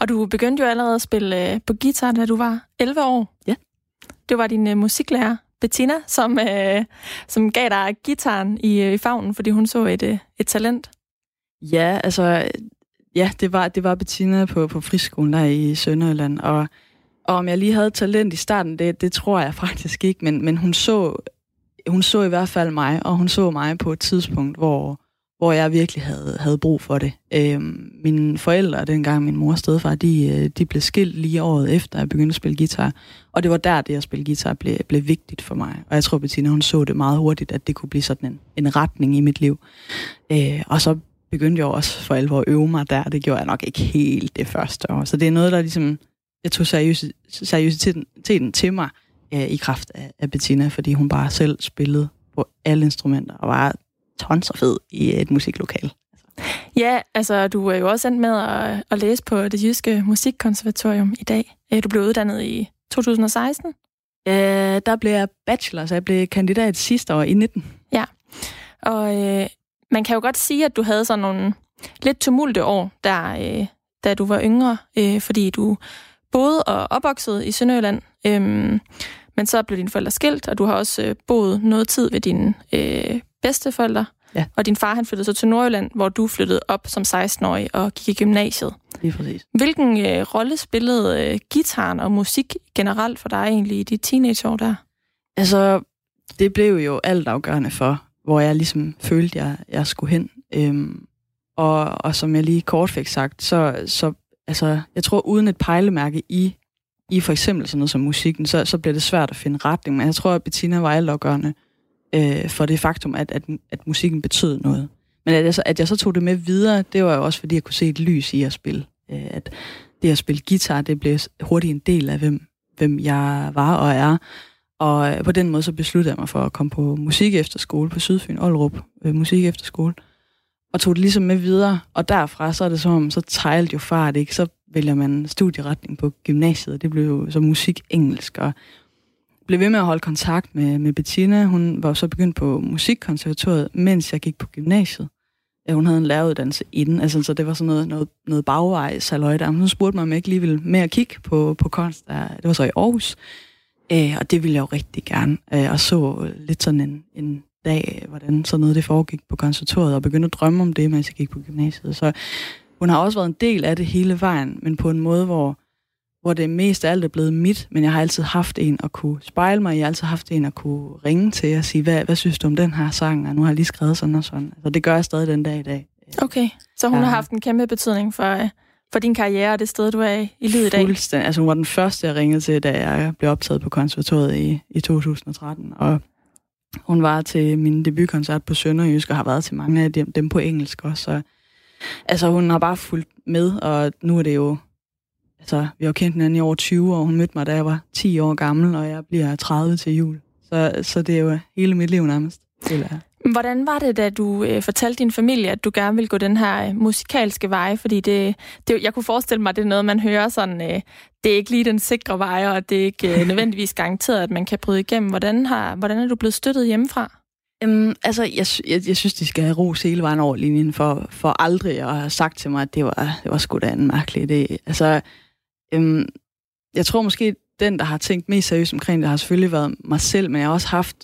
Og du begyndte jo allerede at spille øh, på guitar, da du var 11 år. Ja. Det var din øh, musiklærer, Bettina, som, øh, som gav dig gitaren i, øh, i favnen, fordi hun så et, øh, et talent. Ja, altså, ja, det var, det var Bettina på, på friskolen der i Sønderjylland, og og om jeg lige havde talent i starten, det, det tror jeg faktisk ikke, men, men hun, så, hun så i hvert fald mig, og hun så mig på et tidspunkt, hvor, hvor jeg virkelig havde, havde brug for det. Øhm, mine forældre, dengang min mor og stedfar, de, øh, de blev skilt lige året efter, jeg begyndte at spille guitar. Og det var der, det at spille guitar blev, blev vigtigt for mig. Og jeg tror, Bettina, hun så det meget hurtigt, at det kunne blive sådan en, en retning i mit liv. Øh, og så begyndte jeg også for alvor at øve mig der. Det gjorde jeg nok ikke helt det første år. Så det er noget, der ligesom jeg tog seriøs, seriøsiteten til mig øh, i kraft af, af Bettina, fordi hun bare selv spillede på alle instrumenter og var tons og fed i et musiklokal. Ja, altså du er jo også endt med at, at læse på det jyske musikkonservatorium i dag. Du blev uddannet i 2016. Øh, der blev jeg bachelor, så jeg blev kandidat sidste år i 19. Ja, og øh, man kan jo godt sige, at du havde sådan nogle lidt tumulte år, der, øh, da du var yngre, øh, fordi du boet og opvokset i Sønderjylland, øhm, men så blev dine forældre skilt, og du har også øh, boet noget tid ved dine øh, bedsteforældre. Ja. Og din far han flyttede så til Nordjylland, hvor du flyttede op som 16-årig og gik i gymnasiet. Lige præcis. Hvilken øh, rolle spillede øh, gitaren og musik generelt for dig egentlig i de teenageår der? Altså, det blev jo alt afgørende for, hvor jeg ligesom følte, jeg, jeg skulle hen. Øhm, og, og som jeg lige kort fik sagt, så, så altså, jeg tror, uden et pejlemærke i, i for eksempel sådan noget som musikken, så, så bliver det svært at finde retning. Men jeg tror, at Bettina var altafgørende øh, for det faktum, at, at, at musikken betød noget. Men at jeg, så, at jeg så tog det med videre, det var jo også, fordi jeg kunne se et lys i at spille. Øh, at det at spille guitar, det blev hurtigt en del af, hvem, hvem jeg var og er. Og øh, på den måde så besluttede jeg mig for at komme på musik efter skole på Sydfyn, Aalrup, øh, musik efter skole og tog det ligesom med videre. Og derfra, så er det som om, så tejlte jo fart, ikke? Så vælger man studieretning på gymnasiet, og det blev jo så musik engelsk, og blev ved med at holde kontakt med, med Bettina. Hun var så begyndt på musikkonservatoriet, mens jeg gik på gymnasiet. Ja, hun havde en læreruddannelse inden, altså, så det var sådan noget, noget, noget bagvej, saløj der. Hun spurgte mig, om jeg ikke lige ville med at kigge på, på kunst. Der, det var så i Aarhus. Øh, og det ville jeg jo rigtig gerne. Øh, og så lidt sådan en, en dag, hvordan sådan noget det foregik på konservatoriet, og begyndte at drømme om det, mens jeg gik på gymnasiet. Så hun har også været en del af det hele vejen, men på en måde, hvor, hvor det mest af alt er blevet mit, men jeg har altid haft en at kunne spejle mig, jeg har altid haft en at kunne ringe til og sige, hvad, hvad synes du om den her sang, og nu har jeg lige skrevet sådan og sådan. Altså, det gør jeg stadig den dag i dag. Okay, så hun ja. har haft en kæmpe betydning for, for din karriere og det sted, du er i, i livet i dag? Fuldstændig. Altså, hun var den første, jeg ringede til, da jeg blev optaget på konservatoriet i, i 2013, og hun var til min debutkoncert på Sønderjysk, og har været til mange af dem, dem på engelsk også. Så altså hun har bare fulgt med, og nu er det jo, altså vi har kendt hinanden i over 20 år, hun mødte mig, da jeg var 10 år gammel, og jeg bliver 30 til jul. Så, så det er jo hele mit liv nærmest. Eller. Hvordan var det, da du øh, fortalte din familie, at du gerne ville gå den her øh, musikalske vej? Fordi det, det, jeg kunne forestille mig, at det er noget, man hører sådan, øh, det er ikke lige den sikre vej, og det er ikke øh, nødvendigvis garanteret, at man kan bryde igennem. Hvordan, har, hvordan er du blevet støttet hjemmefra? Øhm, altså, jeg, jeg, jeg synes, de skal have ros hele vejen over linjen for, for aldrig at have sagt til mig, at det var, det var sgu da en mærkelig idé. Altså, øhm, jeg tror måske, den, der har tænkt mest seriøst omkring det, har selvfølgelig været mig selv, men jeg har også haft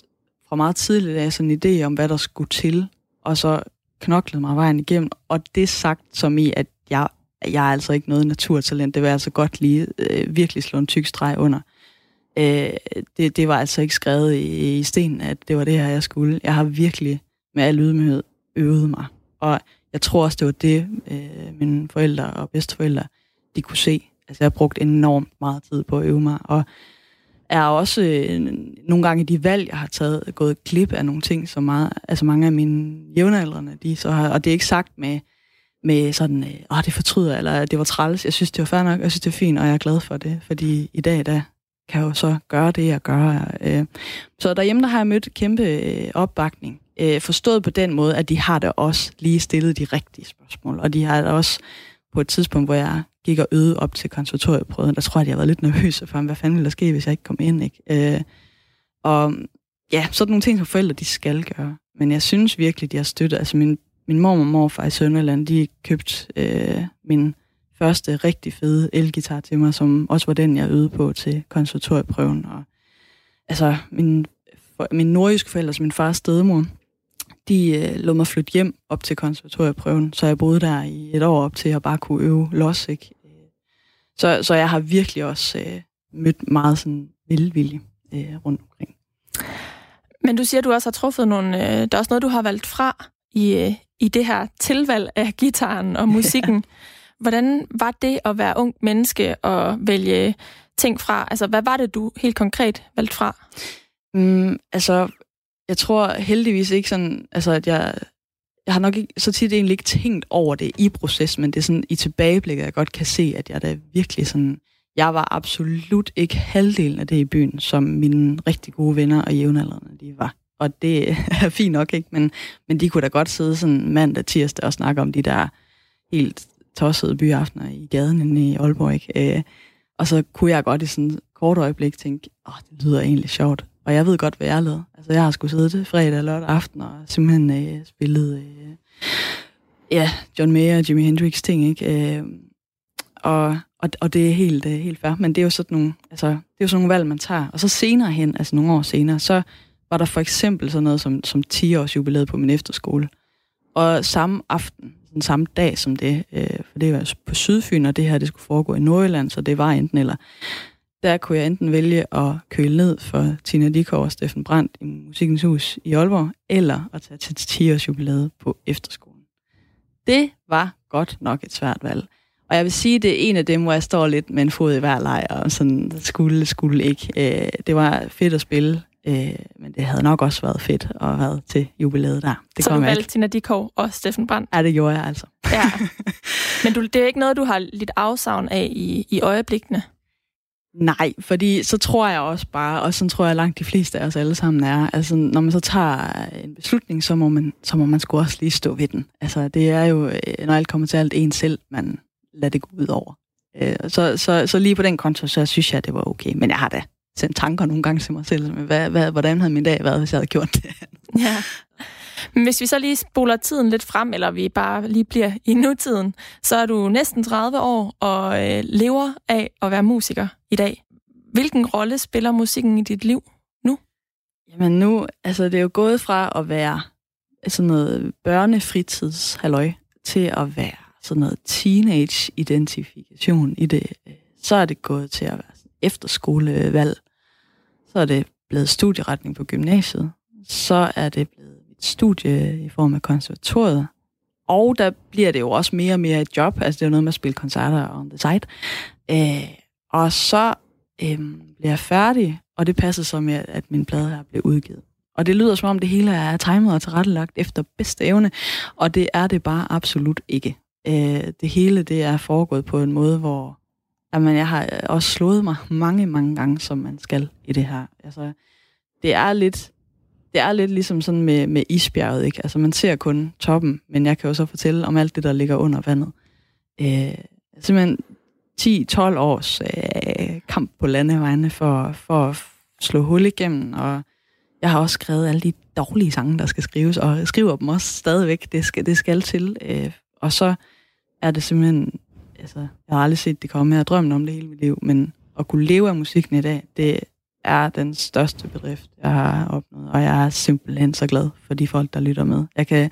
fra meget tidligt af sådan en idé om, hvad der skulle til, og så knoklede mig vejen igennem, og det sagt som i, at jeg, jeg er altså ikke noget naturtalent, det var altså godt lige øh, virkelig slå en tyk streg under. Øh, det, det var altså ikke skrevet i, i sten, at det var det her, jeg skulle. Jeg har virkelig med al ydmyghed øvet mig, og jeg tror også, det var det, øh, mine forældre og bedsteforældre, de kunne se. Altså, jeg har brugt enormt meget tid på at øve mig, og er også øh, nogle gange de valg, jeg har taget, gået klip af nogle ting, som meget, altså mange af mine jævnaldrende, de så har, og det er ikke sagt med, med sådan, øh, åh, det fortryder, eller det var træls. Jeg synes, det var fair nok, jeg synes, det er fint, og jeg er glad for det, fordi i dag, der kan jeg jo så gøre det, jeg gør. Øh. Så derhjemme, der har jeg mødt kæmpe øh, opbakning. Øh, forstået på den måde, at de har da også lige stillet de rigtige spørgsmål, og de har da også på et tidspunkt, hvor jeg gik og øvede op til konservatorieprøven, der tror jeg, at jeg var lidt nervøs for, hvad fanden ville der ske, hvis jeg ikke kom ind, ikke? Øh, og ja, sådan nogle ting, som forældre, de skal gøre. Men jeg synes virkelig, de har støttet. Altså min, min mor og morfar i Sønderland, de købte øh, min første rigtig fede elgitar til mig, som også var den, jeg øvede på til konservatorieprøven. Og, altså, min, for, min nordjyske forældre, altså min fars stedmor, de øh, lod mig flytte hjem op til konservatorieprøven, så jeg boede der i et år op til at bare kunne øve los, ikke? Så, så jeg har virkelig også øh, mødt meget sådan velvilje øh, rundt omkring. Men du siger, at du også har truffet nogle... Øh, der er også noget, du har valgt fra i, øh, i det her tilvalg af gitaren og musikken. Ja. Hvordan var det at være ung menneske og vælge ting fra? Altså, hvad var det, du helt konkret valgte fra? Mm, altså, jeg tror heldigvis ikke sådan, altså at jeg, jeg har nok ikke, så tit egentlig ikke tænkt over det i processen, men det er sådan i tilbageblikket, jeg godt kan se, at jeg da virkelig sådan, jeg var absolut ikke halvdelen af det i byen, som mine rigtig gode venner og jævnaldrende, de var. Og det er fint nok, ikke? Men, men de kunne da godt sidde sådan mandag, tirsdag og snakke om de der helt tossede byaftener i gaden inde i Aalborg, ikke? Øh, og så kunne jeg godt i sådan et kort øjeblik tænke, åh, oh, det lyder egentlig sjovt. Og jeg ved godt, hvad jeg lavede. Altså, jeg har skulle sidde til fredag og lørdag aften og simpelthen øh, spillet øh, ja, John Mayer og Jimi Hendrix ting, ikke? Øh, og, og, og det er helt, øh, helt fair. Men det er jo sådan nogle, altså, det er jo sådan nogle valg, man tager. Og så senere hen, altså nogle år senere, så var der for eksempel sådan noget som, som 10 års jubilæet på min efterskole. Og samme aften, den samme dag som det, øh, for det var på Sydfyn, og det her det skulle foregå i Nordjylland, så det var enten eller der kunne jeg enten vælge at køle ned for Tina Dikov og Steffen Brandt i Musikens Hus i Aalborg, eller at tage til 10 års jubilæet på efterskolen. Det var godt nok et svært valg. Og jeg vil sige, det er en af dem, hvor jeg står lidt med en fod i hver lejr, og sådan skulle, skulle ikke. Øh, det var fedt at spille, øh, men det havde nok også været fedt at have været til jubilæet der. Det Så du valgte Tina Dikov og Steffen Brandt? Ja, det gjorde jeg altså. Ja. Men du, det er ikke noget, du har lidt afsavn af i, i øjeblikkene? Nej, fordi så tror jeg også bare, og sådan tror jeg langt de fleste af os alle sammen er, altså når man så tager øh, en beslutning, så må man, så må man sgu også lige stå ved den. Altså det er jo, øh, når alt kommer til alt, en selv, man lader det gå ud over. Øh, så, så, så lige på den konto, så synes jeg, det var okay. Men jeg har da sendt tanker nogle gange til mig selv, hvad, hvad, hvordan havde min dag været, hvis jeg havde gjort det? Ja. Men hvis vi så lige spoler tiden lidt frem, eller vi bare lige bliver i nutiden, så er du næsten 30 år og øh, lever af at være musiker i dag. Hvilken rolle spiller musikken i dit liv nu? Jamen nu, altså det er jo gået fra at være sådan noget børnefritidshalløj til at være sådan noget teenage-identifikation i det. Så er det gået til at være efterskolevalg. Så er det blevet studieretning på gymnasiet. Så er det blevet studie i form af konservatoriet. Og der bliver det jo også mere og mere et job. Altså det er jo noget med at spille koncerter on the side. Øh, og så øh, bliver jeg færdig, og det passer så med, at min plade her blev udgivet. Og det lyder som om det hele er timet og tilrettelagt efter bedste evne, og det er det bare absolut ikke. Øh, det hele det er foregået på en måde, hvor jamen, jeg har øh, også slået mig mange, mange gange, som man skal i det her. Altså, det er lidt, det er lidt ligesom sådan med, med isbjerget, ikke? Altså, man ser kun toppen, men jeg kan jo så fortælle om alt det, der ligger under vandet. Øh, simpelthen 10-12 års øh, kamp på landevejene for, for at slå hul igennem, og jeg har også skrevet alle de dårlige sange, der skal skrives, og skriver dem også stadigvæk. Det skal, det skal til. Øh, og så er det simpelthen... Altså, jeg har aldrig set det komme. Jeg har drømt om det hele mit liv, men at kunne leve af musikken i dag, det er den største bedrift, jeg har opnået. Og jeg er simpelthen så glad for de folk, der lytter med. Jeg kan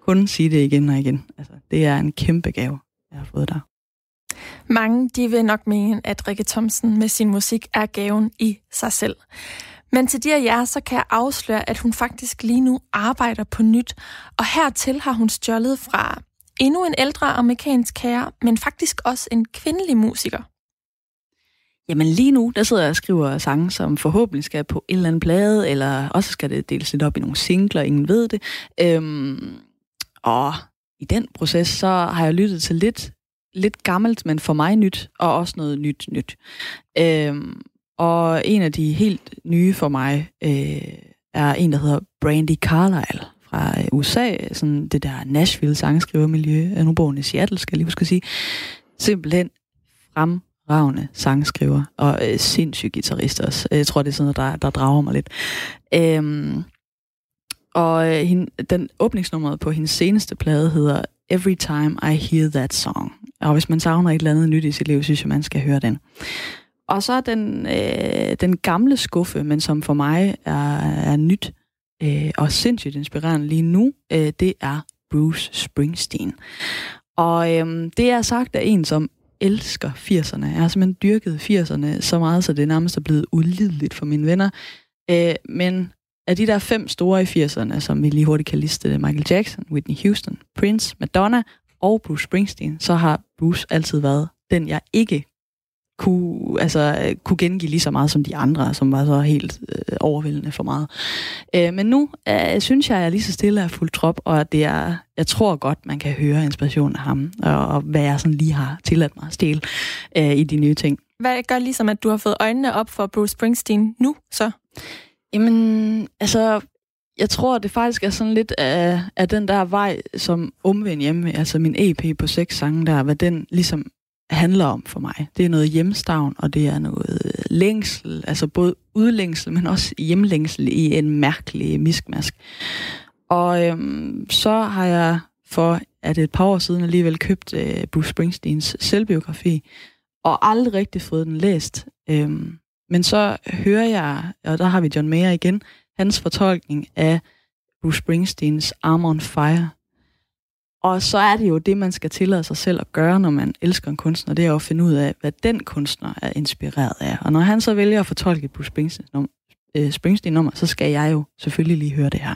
kun sige det igen og igen. Altså, det er en kæmpe gave, jeg har fået der. Mange de vil nok mene, at Rikke Thomsen med sin musik er gaven i sig selv. Men til de af jer, så kan jeg afsløre, at hun faktisk lige nu arbejder på nyt. Og hertil har hun stjålet fra endnu en ældre amerikansk kære, men faktisk også en kvindelig musiker. Jamen lige nu, der sidder jeg og skriver sange, som forhåbentlig skal på en eller anden plade, eller også skal det deles lidt op i nogle singler, ingen ved det. Øhm, og i den proces, så har jeg lyttet til lidt, lidt gammelt, men for mig nyt, og også noget nyt nyt. Øhm, og en af de helt nye for mig øh, er en, der hedder Brandy Carlisle fra øh, USA. Sådan det der Nashville sangskrivermiljø. nu nu hun i Seattle, skal jeg lige huske at sige. Simpelthen frem fremragende sangskriver og øh, sindssyg guitarist også. Jeg tror, det er sådan noget, der, der drager mig lidt. Øhm, og øh, hende, den åbningsnummeret på hendes seneste plade hedder Every Time I Hear That Song. Og hvis man savner et eller andet nyt i sit liv, synes jeg, man skal høre den. Og så den, øh, den gamle skuffe, men som for mig er, er nyt øh, og sindssygt inspirerende lige nu, øh, det er Bruce Springsteen. Og øh, det er sagt af en, som elsker 80'erne. Jeg har simpelthen dyrket 80'erne så meget, så det nærmest er blevet ulideligt for mine venner. Øh, men af de der fem store i 80'erne, som vi lige hurtigt kan liste, det Michael Jackson, Whitney Houston, Prince, Madonna og Bruce Springsteen, så har Bruce altid været den, jeg ikke kunne, altså, kunne gengive lige så meget som de andre, som var så helt øh, overvældende for meget. Øh, men nu øh, synes jeg, at jeg lige så stille er fuldt trop, og det er, jeg tror godt, man kan høre inspirationen af ham, og, og hvad jeg sådan lige har tilladt mig at stille øh, i de nye ting. Hvad gør ligesom, at du har fået øjnene op for Bruce Springsteen nu så? Jamen, altså, jeg tror, det faktisk er sådan lidt af, af den der vej, som omvendt hjemme, altså min EP på seks sange der, hvad den ligesom handler om for mig. Det er noget hjemstavn, og det er noget øh, længsel, altså både udlængsel, men også hjemlængsel i en mærkelig miskmask. Og øhm, så har jeg for at et par år siden alligevel købt øh, Bruce Springsteens selvbiografi, og aldrig rigtig fået den læst. Øhm, men så hører jeg, og der har vi John Mayer igen, hans fortolkning af Bruce Springsteens Arm on Fire, og så er det jo det, man skal tillade sig selv at gøre, når man elsker en kunstner, det er at finde ud af, hvad den kunstner er inspireret af. Og når han så vælger at fortolke Bruce Springsteen, øh, så skal jeg jo selvfølgelig lige høre det her.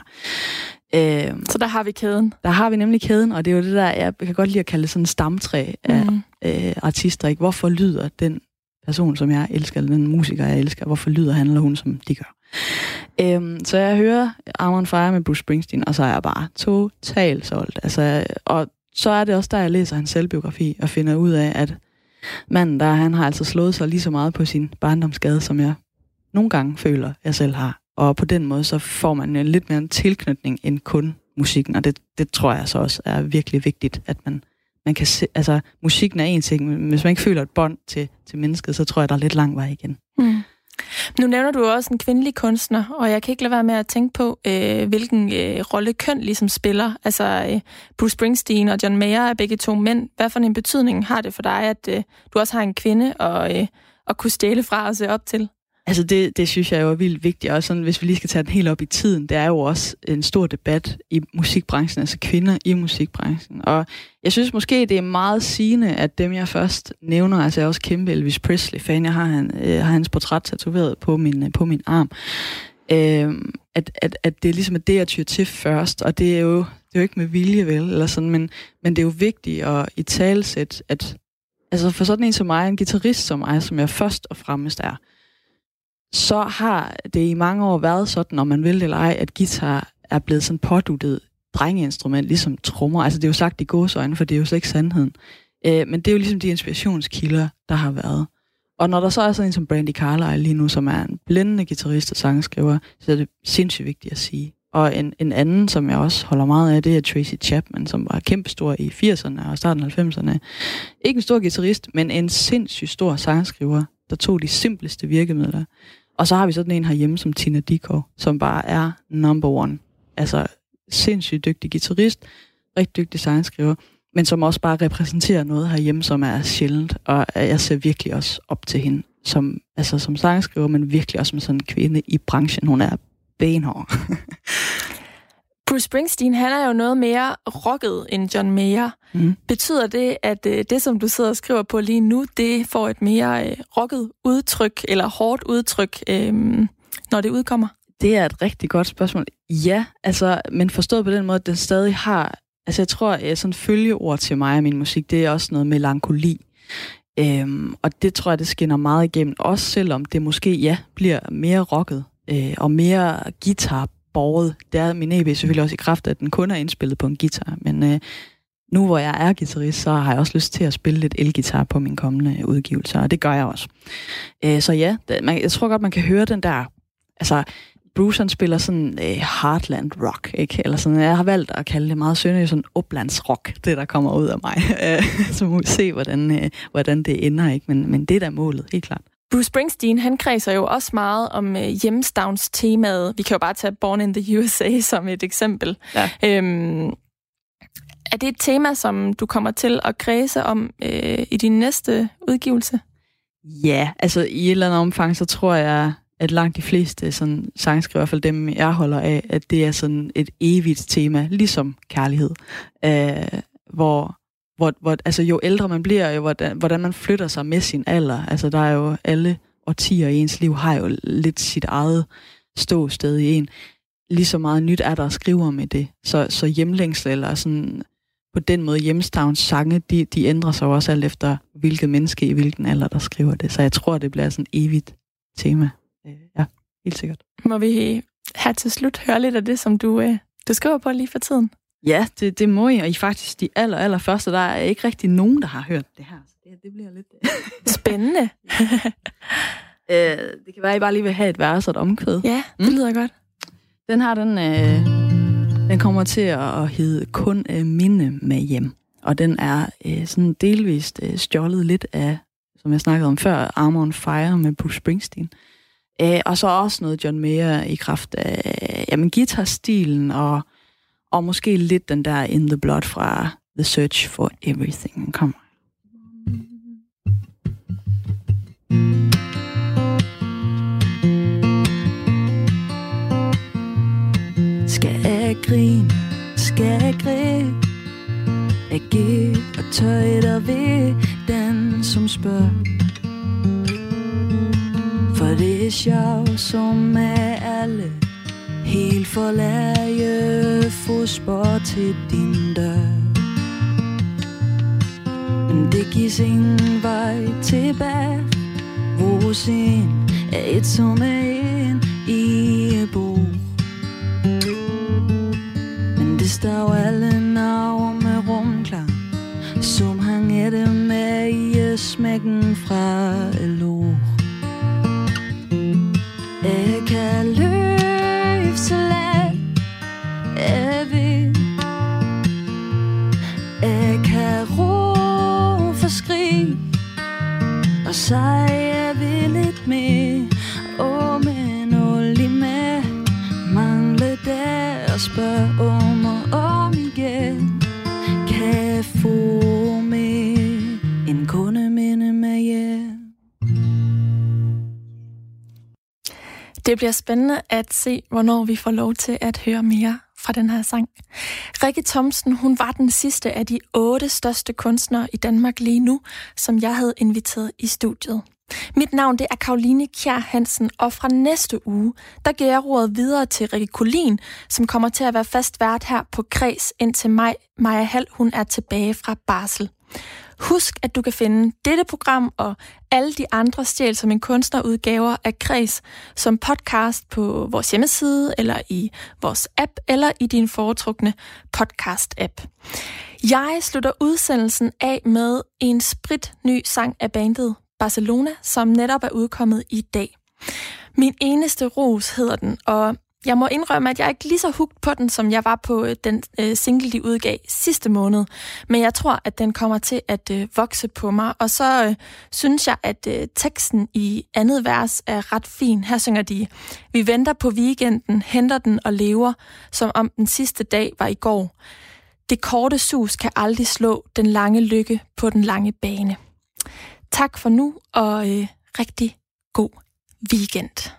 Øh, så der har vi kæden? Der har vi nemlig kæden, og det er jo det der, jeg kan godt lide at kalde det sådan en stamtræ af mm. øh, artister. Ikke? Hvorfor lyder den person, som jeg elsker, eller den musiker, jeg elsker, hvorfor lyder han eller hun, som de gør? Øhm, så jeg hører Armand Fire med Bruce Springsteen, og så er jeg bare totalt solgt. Altså, og så er det også der, jeg læser hans selvbiografi og finder ud af, at manden der, han har altså slået sig lige så meget på sin barndomsgade, som jeg nogle gange føler, jeg selv har. Og på den måde, så får man en lidt mere en tilknytning end kun musikken, og det, det tror jeg så også er virkelig vigtigt, at man, man kan se, altså musikken er en ting, men hvis man ikke føler et bånd til, til mennesket, så tror jeg, der er lidt lang vej igen. Mm. Nu nævner du også en kvindelig kunstner, og jeg kan ikke lade være med at tænke på, øh, hvilken øh, rolle køn ligesom spiller. Altså, øh, Bruce Springsteen og John Mayer er begge to mænd. Hvad for en betydning har det for dig, at øh, du også har en kvinde og, øh, at kunne stjæle fra og se op til? Altså det, det synes jeg jo er vildt vigtigt, og sådan, hvis vi lige skal tage den helt op i tiden, det er jo også en stor debat i musikbranchen, altså kvinder i musikbranchen. Og jeg synes måske, det er meget sigende, at dem jeg først nævner, altså jeg er også kæmpe Elvis Presley-fan, jeg har, han, øh, har hans portræt tatoveret på min, øh, på min arm, øh, at, at, at det er ligesom det, jeg tyr til først, og det er jo, det er jo ikke med vilje, vel, eller sådan, men, men det er jo vigtigt at i talsæt, at altså for sådan en som mig, en guitarist som mig, som jeg først og fremmest er, så har det i mange år været sådan, om man vil det eller ej, at guitar er blevet sådan påduttet drengeinstrument, ligesom trommer. Altså det er jo sagt i gåsøjne, for det er jo slet ikke sandheden. Øh, men det er jo ligesom de inspirationskilder, der har været. Og når der så er sådan en som Brandy Carlile lige nu, som er en blændende guitarist og sangskriver, så er det sindssygt vigtigt at sige. Og en, en anden, som jeg også holder meget af, det er Tracy Chapman, som var kæmpestor i 80'erne og starten af 90'erne. Ikke en stor guitarist, men en sindssygt stor sangskriver, der tog de simpleste virkemidler. Og så har vi sådan en herhjemme som Tina Dickow, som bare er number one. Altså sindssygt dygtig guitarist, rigtig dygtig sangskriver, men som også bare repræsenterer noget herhjemme, som er sjældent. Og jeg ser virkelig også op til hende som, altså som sangskriver, men virkelig også som sådan en kvinde i branchen. Hun er benhård. Bruce Springsteen, han er jo noget mere rocket end John Mayer. Mm. Betyder det, at øh, det, som du sidder og skriver på lige nu, det får et mere øh, rocket udtryk, eller hårdt udtryk, øh, når det udkommer? Det er et rigtig godt spørgsmål. Ja, altså, men forstået på den måde, at den stadig har... Altså, jeg tror, at sådan følgeord til mig og min musik, det er også noget melankoli. Øhm, og det tror jeg, det skinner meget igennem, også selvom det måske, ja, bliver mere rocket øh, og mere guitar borget. Det er min EP selvfølgelig også i kraft, at den kun er indspillet på en guitar, men øh, nu hvor jeg er guitarist, så har jeg også lyst til at spille lidt elgitar på min kommende udgivelser, og det gør jeg også. Øh, så ja, man, jeg tror godt, man kan høre den der, altså Bruce han spiller sådan øh, Heartland rock, ikke? Eller sådan, jeg har valgt at kalde det meget sønderligt sådan Uplands rock, det der kommer ud af mig. Øh, så må vi se, hvordan, øh, hvordan det ender, ikke? Men, men det er da målet, helt klart. Bruce Springsteen, han kredser jo også meget om øh, hjemstavns temaet. Vi kan jo bare tage Born in the USA som et eksempel. Ja. Øhm, er det et tema, som du kommer til at kredse om øh, i din næste udgivelse? Ja, altså i et eller andet omfang, så tror jeg, at langt de fleste sådan, sangskriver, i hvert fald dem, jeg holder af, at det er sådan et evigt tema, ligesom kærlighed. Øh, hvor, hvor, hvor, altså jo ældre man bliver, jo hvordan, hvordan man flytter sig med sin alder. Altså der er jo alle årtier i ens liv, har jo lidt sit eget ståsted i en. Lige så meget nyt er der at skrive om i det. Så, så hjemlængsel eller sådan på den måde hjemstavns sange, de, de ændrer sig også alt efter, hvilket menneske i hvilken alder, der skriver det. Så jeg tror, det bliver sådan et evigt tema. Øh, ja, helt sikkert. Må vi her til slut høre lidt af det, som du, øh, du skriver på lige for tiden? Ja, det, det må I, og I faktisk de aller, aller første, der er ikke rigtig nogen, der har hørt det her. Så det, det bliver lidt... Øh, Spændende. øh, det kan være, at I bare lige vil have et vers og et omkvæd. Ja, det mm. lyder godt. Den har den... Øh, den kommer til at hedde Kun øh, minde med hjem. Og den er øh, sådan delvist øh, stjålet lidt af, som jeg snakkede om før, Armor on Fire med Bruce Springsteen. Øh, og så også noget John Mayer i kraft af jamen, guitarstilen og og måske lidt den der In the Blood fra The Search for Everything. Kom. Skal jeg grine? Skal jeg grine? Jeg giver og tøj dig ved den, som spørger. For det er sjov, som er alle Helt forlage spor til din dør. Men det gives ingen vej tilbage. Vores ind er et som er en i bog Men det står alle navn med rumklang Som hang det med i smækken fra lor Det bliver spændende at se, hvornår vi får lov til at høre mere fra den her sang. Rikke Thomsen, hun var den sidste af de otte største kunstnere i Danmark lige nu, som jeg havde inviteret i studiet. Mit navn det er Karoline Kjær Hansen, og fra næste uge, der giver jeg rådet videre til Rikke Kolin, som kommer til at være fast vært her på Kreds indtil maj. Maja Hall, hun er tilbage fra Basel. Husk, at du kan finde dette program og alle de andre stjæl som en kunstnerudgaver af Kreds som podcast på vores hjemmeside, eller i vores app, eller i din foretrukne podcast-app. Jeg slutter udsendelsen af med en sprit ny sang af bandet Barcelona, som netop er udkommet i dag. Min eneste ros hedder den, og jeg må indrømme, at jeg er ikke lige så hugt på den, som jeg var på øh, den øh, single, de udgav sidste måned. Men jeg tror, at den kommer til at øh, vokse på mig. Og så øh, synes jeg, at øh, teksten i andet vers er ret fin. Her synger de, vi venter på weekenden, henter den og lever, som om den sidste dag var i går. Det korte sus kan aldrig slå den lange lykke på den lange bane. Tak for nu, og øh, rigtig god weekend.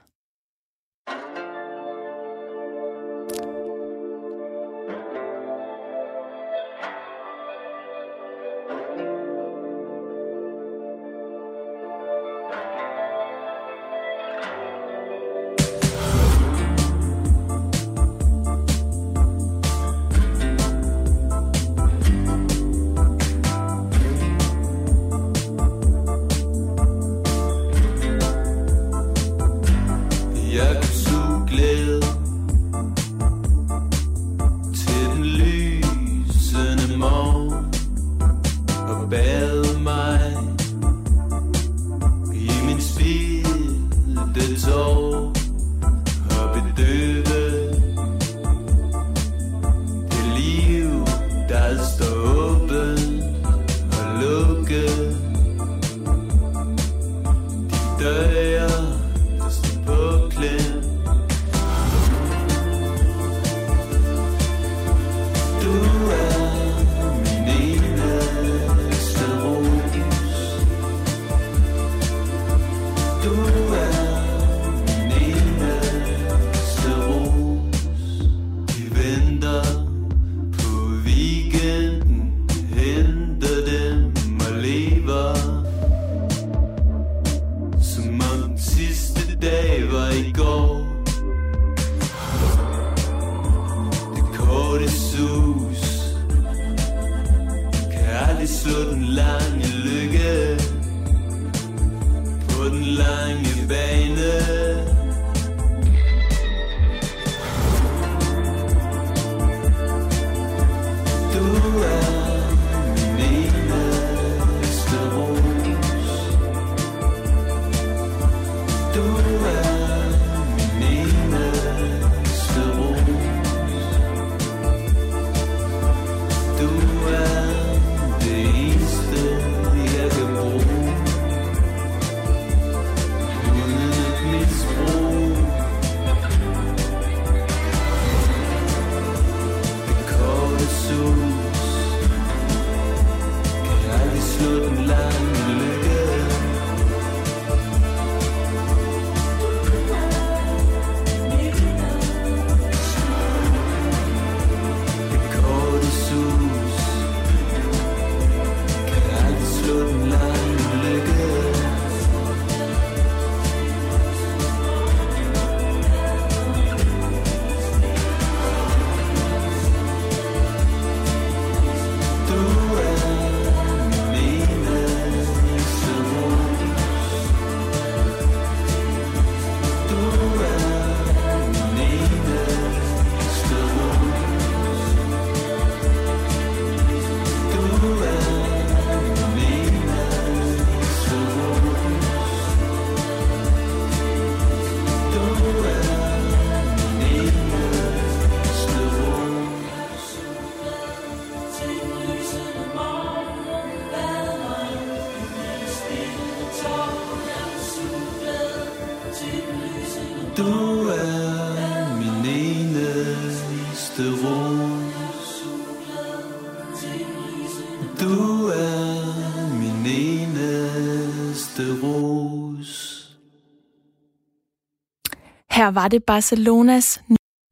Her var det Barcelonas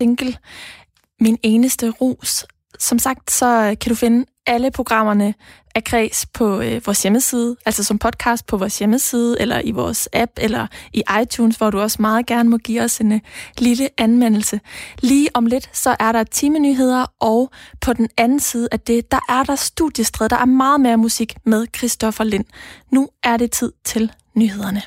single, Min eneste Rus. som sagt, så kan du finde alle programmerne af Kreds på øh, vores hjemmeside, altså som podcast på vores hjemmeside, eller i vores app, eller i iTunes, hvor du også meget gerne må give os en øh, lille anmeldelse. Lige om lidt, så er der timenyheder, og på den anden side af det, der er der studiestred. Der er meget mere musik med Christoffer Lind. Nu er det tid til nyhederne.